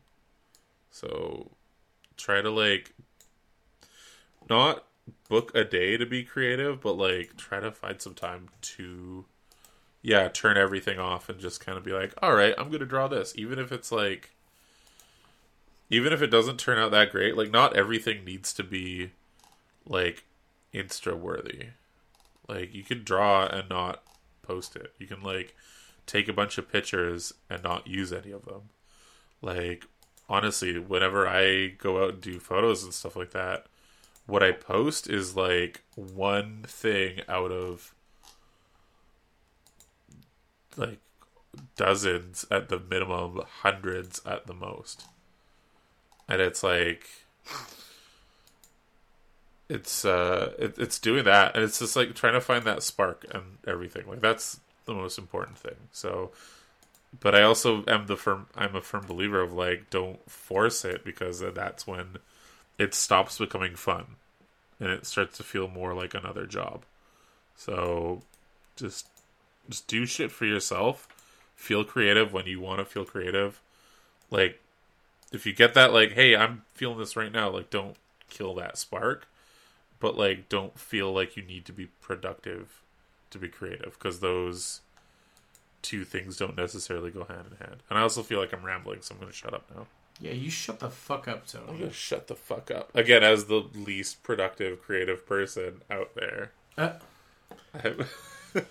A: So try to like not book a day to be creative, but like try to find some time to yeah, turn everything off and just kind of be like, "All right, I'm going to draw this." Even if it's like even if it doesn't turn out that great, like not everything needs to be like insta worthy. Like you can draw and not post it. You can like take a bunch of pictures and not use any of them. Like honestly, whenever I go out and do photos and stuff like that, what I post is like one thing out of like dozens at the minimum, hundreds at the most. And it's like it's uh it, it's doing that and it's just like trying to find that spark and everything like that's the most important thing so but i also am the firm i'm a firm believer of like don't force it because that's when it stops becoming fun and it starts to feel more like another job so just just do shit for yourself feel creative when you want to feel creative like if you get that like hey i'm feeling this right now like don't kill that spark but like don't feel like you need to be productive to be creative because those two things don't necessarily go hand in hand. And I also feel like I'm rambling, so I'm going to shut up now.
B: Yeah, you shut the fuck up,
A: I'm
B: Tony.
A: going to shut the fuck up again as the least productive creative person out there.
B: Uh,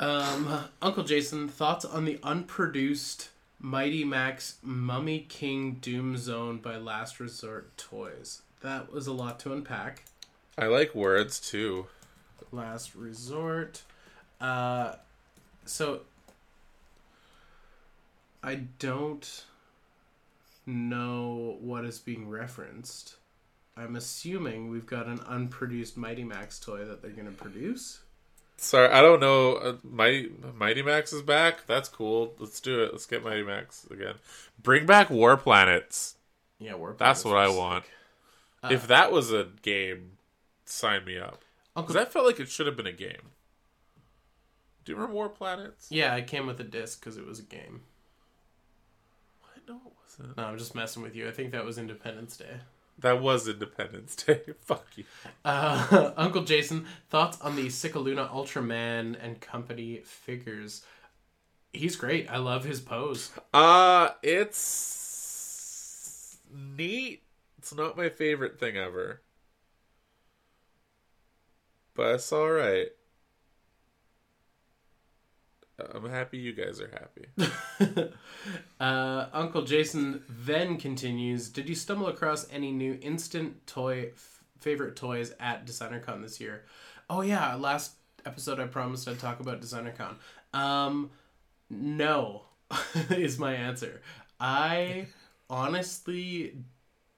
B: um, Uncle Jason, thoughts on the unproduced Mighty Max Mummy King Doom Zone by Last Resort Toys? That was a lot to unpack.
A: I like words too.
B: Last Resort. Uh, so I don't know what is being referenced. I'm assuming we've got an unproduced Mighty Max toy that they're going to produce.
A: Sorry, I don't know. Uh, Mighty Mighty Max is back. That's cool. Let's do it. Let's get Mighty Max again. Bring back War Planets.
B: Yeah, we're
A: That's what I want. if that was a game, sign me up. Because that felt like it should have been a game. Do you remember War Planets?
B: yeah, I came with a disc because it was a game.
A: I know wasn't.
B: No, I'm just messing with you. I think that was Independence Day.
A: That was Independence Day. Fuck you.
B: Uh, Uncle Jason, thoughts on the Cicaluna Ultraman and Company figures? He's great. I love his pose.
A: Uh, it's neat. It's not my favorite thing ever. But it's alright. I'm happy you guys are happy.
B: uh, Uncle Jason then continues Did you stumble across any new instant toy f- favorite toys at DesignerCon this year? Oh, yeah. Last episode, I promised I'd talk about DesignerCon. Um, no, is my answer. I honestly,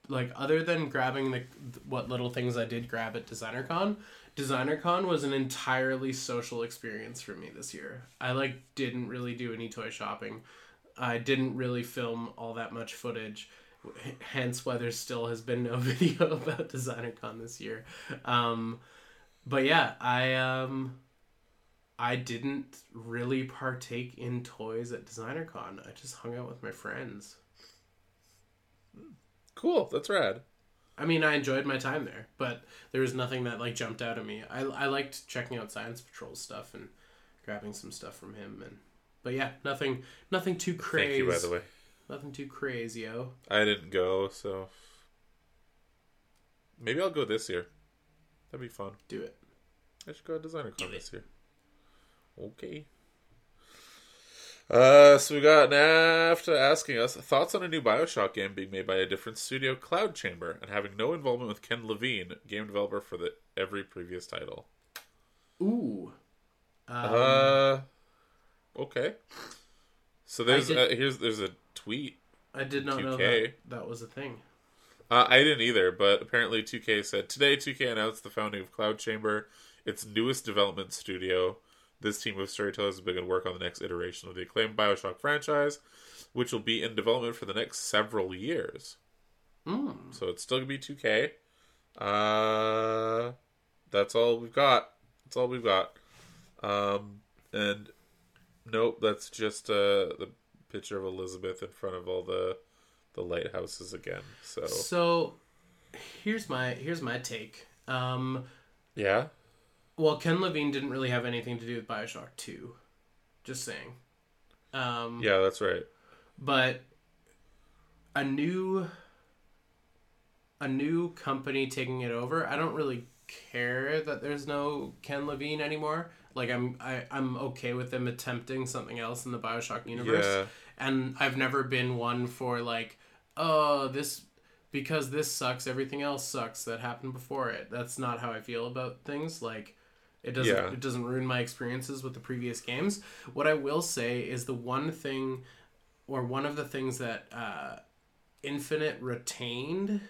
B: like, other than grabbing the what little things I did grab at DesignerCon, DesignerCon was an entirely social experience for me this year. I like didn't really do any toy shopping. I didn't really film all that much footage. Hence why there still has been no video about DesignerCon this year. Um, but yeah, I um, I didn't really partake in toys at DesignerCon. I just hung out with my friends.
A: Cool, that's rad.
B: I mean, I enjoyed my time there, but there was nothing that like jumped out at me. I, I liked checking out Science Patrol stuff and grabbing some stuff from him, and but yeah, nothing nothing too crazy.
A: Thank you, by the way.
B: Nothing too crazy, oh.
A: I didn't go, so maybe I'll go this year. That'd be fun.
B: Do it.
A: I should go to Designer Con
B: Do
A: this year. Okay. Uh, so we got NAFTA asking us thoughts on a new Bioshock game being made by a different studio, Cloud Chamber, and having no involvement with Ken Levine, game developer for the every previous title.
B: Ooh. Um,
A: uh, okay. So there's
B: did-
A: uh, here's there's a tweet.
B: I did not know
A: 2K.
B: that that was a thing.
A: Uh, I didn't either, but apparently 2K said today 2K announced the founding of Cloud Chamber, its newest development studio. This team of storytellers has begun to work on the next iteration of the acclaimed Bioshock franchise, which will be in development for the next several years.
B: Mm.
A: So it's still gonna be 2K. Uh, that's all we've got. That's all we've got. Um, and nope, that's just uh the picture of Elizabeth in front of all the the lighthouses again. So
B: So here's my here's my take. Um,
A: yeah,
B: well, Ken Levine didn't really have anything to do with Bioshock Two. Just saying. Um,
A: yeah, that's right.
B: but a new a new company taking it over i don't really care that there's no ken levine anymore like i'm I, i'm okay with them attempting something else in the bioshock universe
A: Yeah.
B: and i've never been one for like oh this because this sucks everything else sucks that happened before it that's not how i feel about things like it doesn't
A: Yeah.
B: it doesn't ruin my experiences with the previous games what i will say is the one thing or one of the things that uh, Infinite retained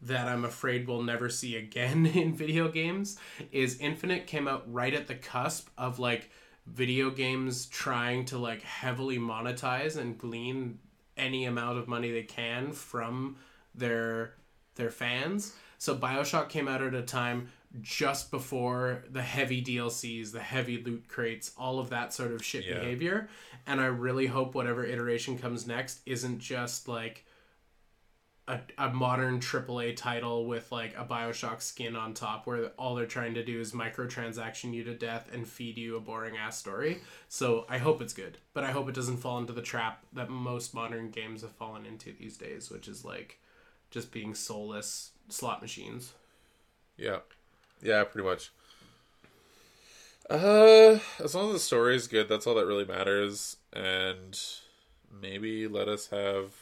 B: that I'm afraid we'll never see again in video games is Infinite came out right at the cusp of like video games trying to like heavily monetize and glean any amount of money they can from their their fans. So BioShock came out at a time just before the heavy DLCs, the heavy loot crates, all of that sort of shit
A: Yeah.
B: behavior. And I really hope whatever iteration comes next isn't just like a, a modern AAA title with like a Bioshock skin on top where all they're trying to do is microtransaction you to death and feed you a boring ass story. So I hope it's good, but I hope it doesn't fall into the trap that most modern games have fallen into these days, which is like just being soulless slot machines.
A: Yeah. Yeah, pretty much. Uh, as long as the story is good, that's all that really matters. And maybe let us have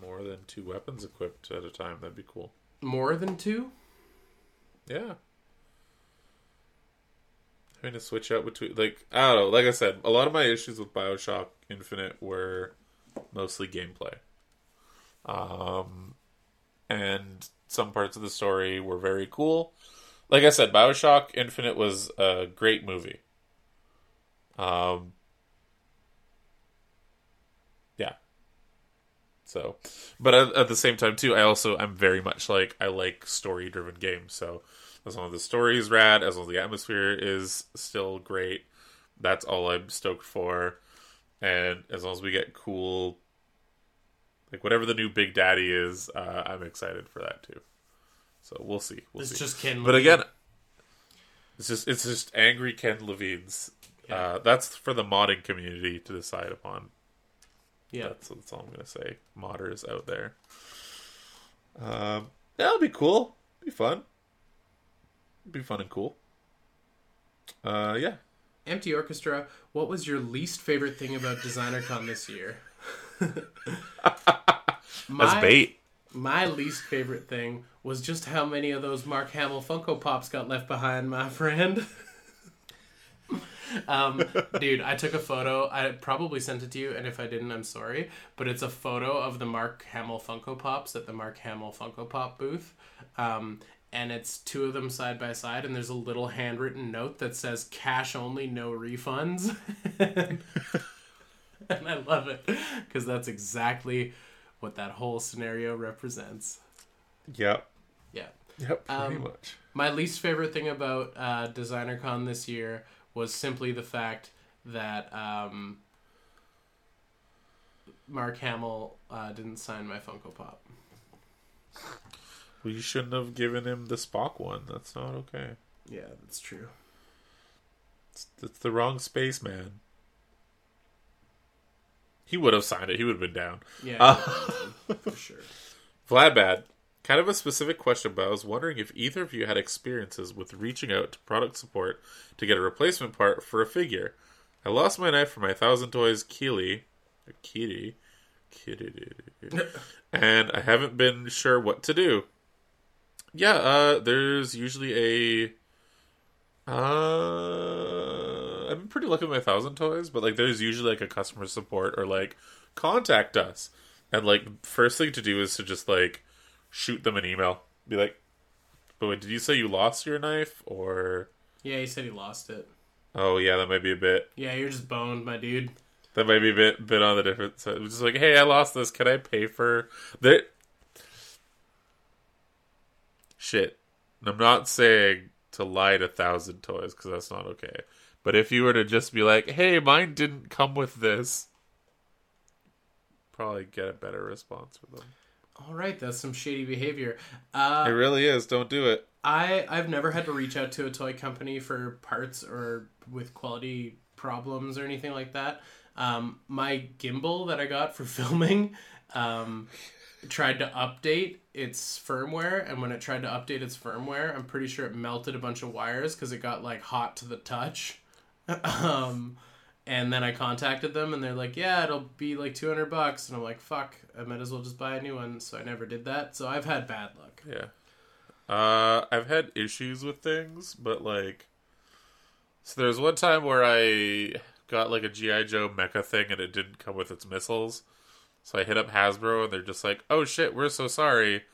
A: more than two weapons equipped at a time. That'd be cool.
B: More than two?
A: Yeah. Having to switch out between, like, I don't know. Like I said, a lot of my issues with Bioshock Infinite were mostly gameplay. Um, and some parts of the story were very cool. Like I said, Bioshock Infinite was a great movie. Um, yeah. So, but at, at the same time too, I also I'm very much like I like story driven games. So as long as the story is rad, as long as the atmosphere is still great, that's all I'm stoked for. And as long as we get cool, like whatever the new Big Daddy is, uh, I'm excited for that too. So we'll see. We'll
B: It's
A: see.
B: just Ken.
A: But again, it's just it's just angry Ken Levine's.
B: Yeah.
A: Uh, that's for the modding community to decide upon.
B: yeah,
A: That's, that's all I'm gonna say. Modders out there. Um, that'll be cool. Be fun. Be fun and cool. Uh, yeah.
B: Empty Orchestra. What was your least favorite thing about DesignerCon this year?
A: As bait.
B: My least favorite thing was just how many of those Mark Hamill Funko Pops got left behind, my friend. um, dude, I took a photo. I probably sent it to you, and if I didn't, I'm sorry. But it's a photo of the Mark Hamill Funko Pops at the Mark Hamill Funko Pop booth. Um, and it's two of them side by side, and there's a little handwritten note that says "cash only, no refunds." and I love it because that's exactly what that whole scenario represents.
A: Yep.
B: Yeah.
A: Yep. Pretty
B: Um,
A: much.
B: My least favorite thing about uh, DesignerCon this year was simply the fact that um, Mark Hamill uh, didn't sign my Funko Pop.
A: Well, you shouldn't have given him the Spock one. That's not okay.
B: Yeah, that's true.
A: It's, it's the wrong spaceman. He would have signed it. He would have been down.
B: Yeah,
A: Uh,
B: for sure.
A: Vladbad, kind of a specific question, but I was wondering if either of you had experiences with reaching out to product support to get a replacement part for a figure. I lost my knife for my Thousand Toys Keely, Kitty, Kitty, and I haven't been sure what to do. Yeah, uh, there's usually a. Uh, I've been pretty lucky with my Thousand Toys, but like, there's usually like a customer support or like contact us. And like, first thing to do is to just like shoot them an email. Be like, "But wait, did you say you lost your knife?" Or,
B: Yeah, he said he lost it.
A: "Oh yeah, that might be a bit.
B: Yeah, you're just boned, my dude.
A: That might be a bit bit on the different side." Just like, "Hey, I lost this. Can I pay for the shit?" I'm not saying to lie to Thousand Toys because that's not okay. But if you were to just be like, "Hey, mine didn't come with this," probably get a better response with them.
B: All right, that's some shady behavior. Uh,
A: It really is. Don't do it.
B: I I've never had to reach out to a toy company for parts or with quality problems or anything like that. Um, my gimbal that I got for filming um, tried to update its firmware, and when it tried to update its firmware, I'm pretty sure it melted a bunch of wires because it got like hot to the touch. um, and then I contacted them, and they're like, "Yeah, it'll be like 200 bucks," and I'm like, "Fuck, I might as well just buy a new one." So I never did that. So I've had bad luck.
A: Yeah. Uh, I've had issues with things, but like, so there's one time where I got like a GI Joe mecha thing and it didn't come with its missiles. So I hit up Hasbro and they're just like, "Oh shit, we're so sorry.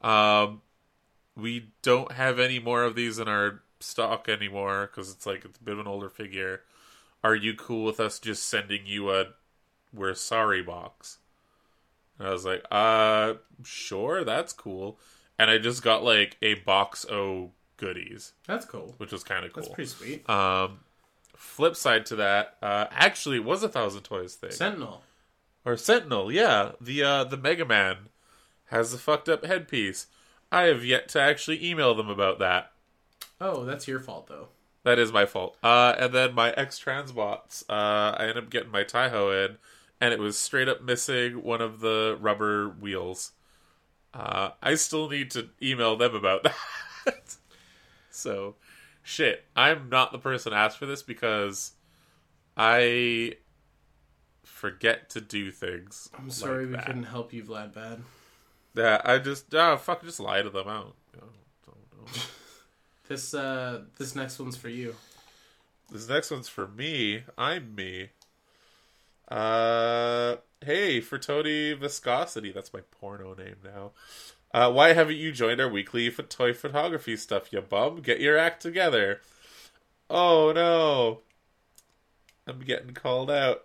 A: Um, we don't have any more of these in our stock anymore because it's like it's a bit of an older figure. Are you cool with us just sending you a we're sorry box?" And I was like, "Uh, sure, that's cool." And I just got like a box of goodies,
B: That's cool.
A: which was kind of cool.
B: That's pretty sweet.
A: Um, flip side to that, uh, actually, it was a thousand toys thing
B: Sentinel.
A: or Sentinel. Yeah, the uh, the Mega Man has the fucked up headpiece. I have yet to actually email them about that.
B: Oh, that's your fault though.
A: That is my fault. Uh, and then my X Transbots, uh, I ended up getting my Taiho in, and it was straight up missing one of the rubber wheels. Uh, I still need to email them about that. so, shit, I'm not the person asked for this because I forget to do things.
B: I'm sorry we
A: that.
B: couldn't help you, Vlad Bad.
A: Yeah, I just ah fuck, just lie to them. I
B: This uh this next one's for you.
A: This next one's for me. I'm me. Uh, hey, for Tony Viscosity, that's my porno name now. Uh, why haven't you joined our weekly toy photography stuff, you bum? Get your act together. Oh no. I'm getting called out.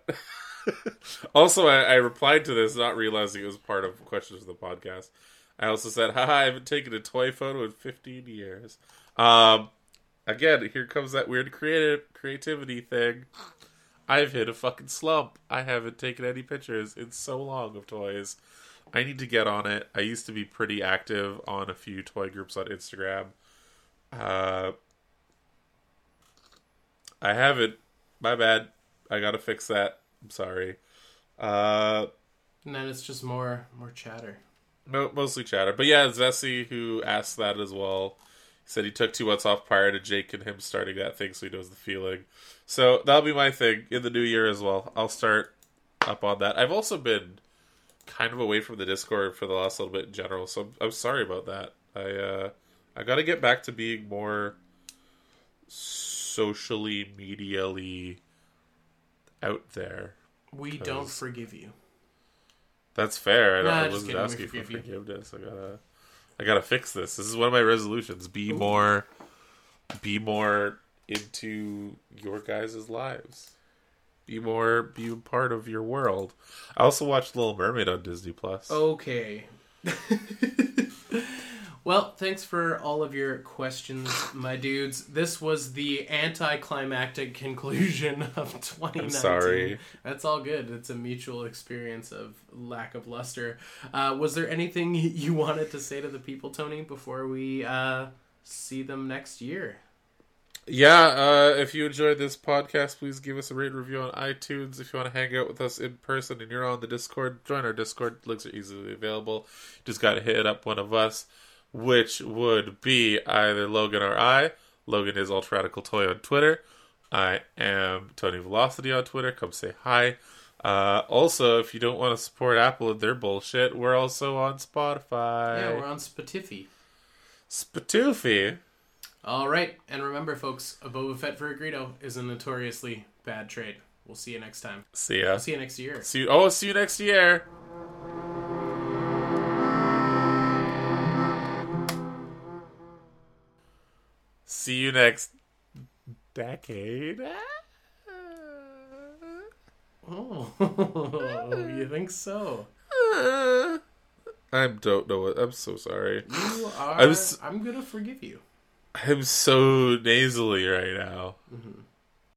A: also, I, I replied to this, not realizing it was part of questions of the podcast. I also said, haha, I haven't taken a toy photo in 15 years. Um, again, here comes that weird creative creativity thing. I've hit a fucking slump. I haven't taken any pictures in so long of toys. I need to get on it. I used to be pretty active on a few toy groups on Instagram. Uh, I haven't. My bad. I gotta fix that. I'm sorry. Uh,
B: And then it's just more more chatter.
A: no, mostly chatter. But yeah, Zessie, who asked that as well, said he took two months off prior to Jake and him starting that thing, so he knows the feeling. So that'll be my thing in the new year as well. I'll start up on that. I've also been kind of away from the Discord for the last little bit in general, so I'm, I'm sorry about that. I uh, I got to get back to being more socially medially out there.
B: We don't forgive you.
A: That's fair. I, don't,
B: Nah,
A: I wasn't
B: kidding,
A: asking for forgiveness. I gotta, I gotta fix this. This is one of my resolutions. Be more, be more into your guys' lives. Be more, be a part of your world. I also watched Little Mermaid on Disney Plus.
B: Okay. well, thanks for all of your questions, my dudes. This was the anticlimactic conclusion of 2019.
A: I'm sorry.
B: That's all good. It's a mutual experience of lack of luster. Uh, was there anything you wanted to say to the people, Tony, before we uh, see them next year?
A: Yeah, uh, if you enjoyed this podcast, please give us a rate review on iTunes. If you want to hang out with us in person and you're on the Discord, join our Discord. Links are easily available. Just got to hit up one of us, which would be either Logan or I. Logan is Ultra Radical Toy on Twitter. I am Tony Velocity on Twitter. Come say hi. Uh, also, if you don't want to support Apple and their bullshit, we're also on Spotify.
B: Yeah, we're on Spotify.
A: Spatoofy.
B: All right, and remember, folks, a Boba Fett for a Greedo is a notoriously bad trade. We'll see you next time.
A: See ya.
B: See you next year.
A: See you. Oh, see you next year. See you next decade.
B: Oh, you think so?
A: I don't know what. I'm so sorry.
B: You are.
A: I was-
B: I'm gonna forgive you.
A: I'm so nasally right now.
B: Mhm.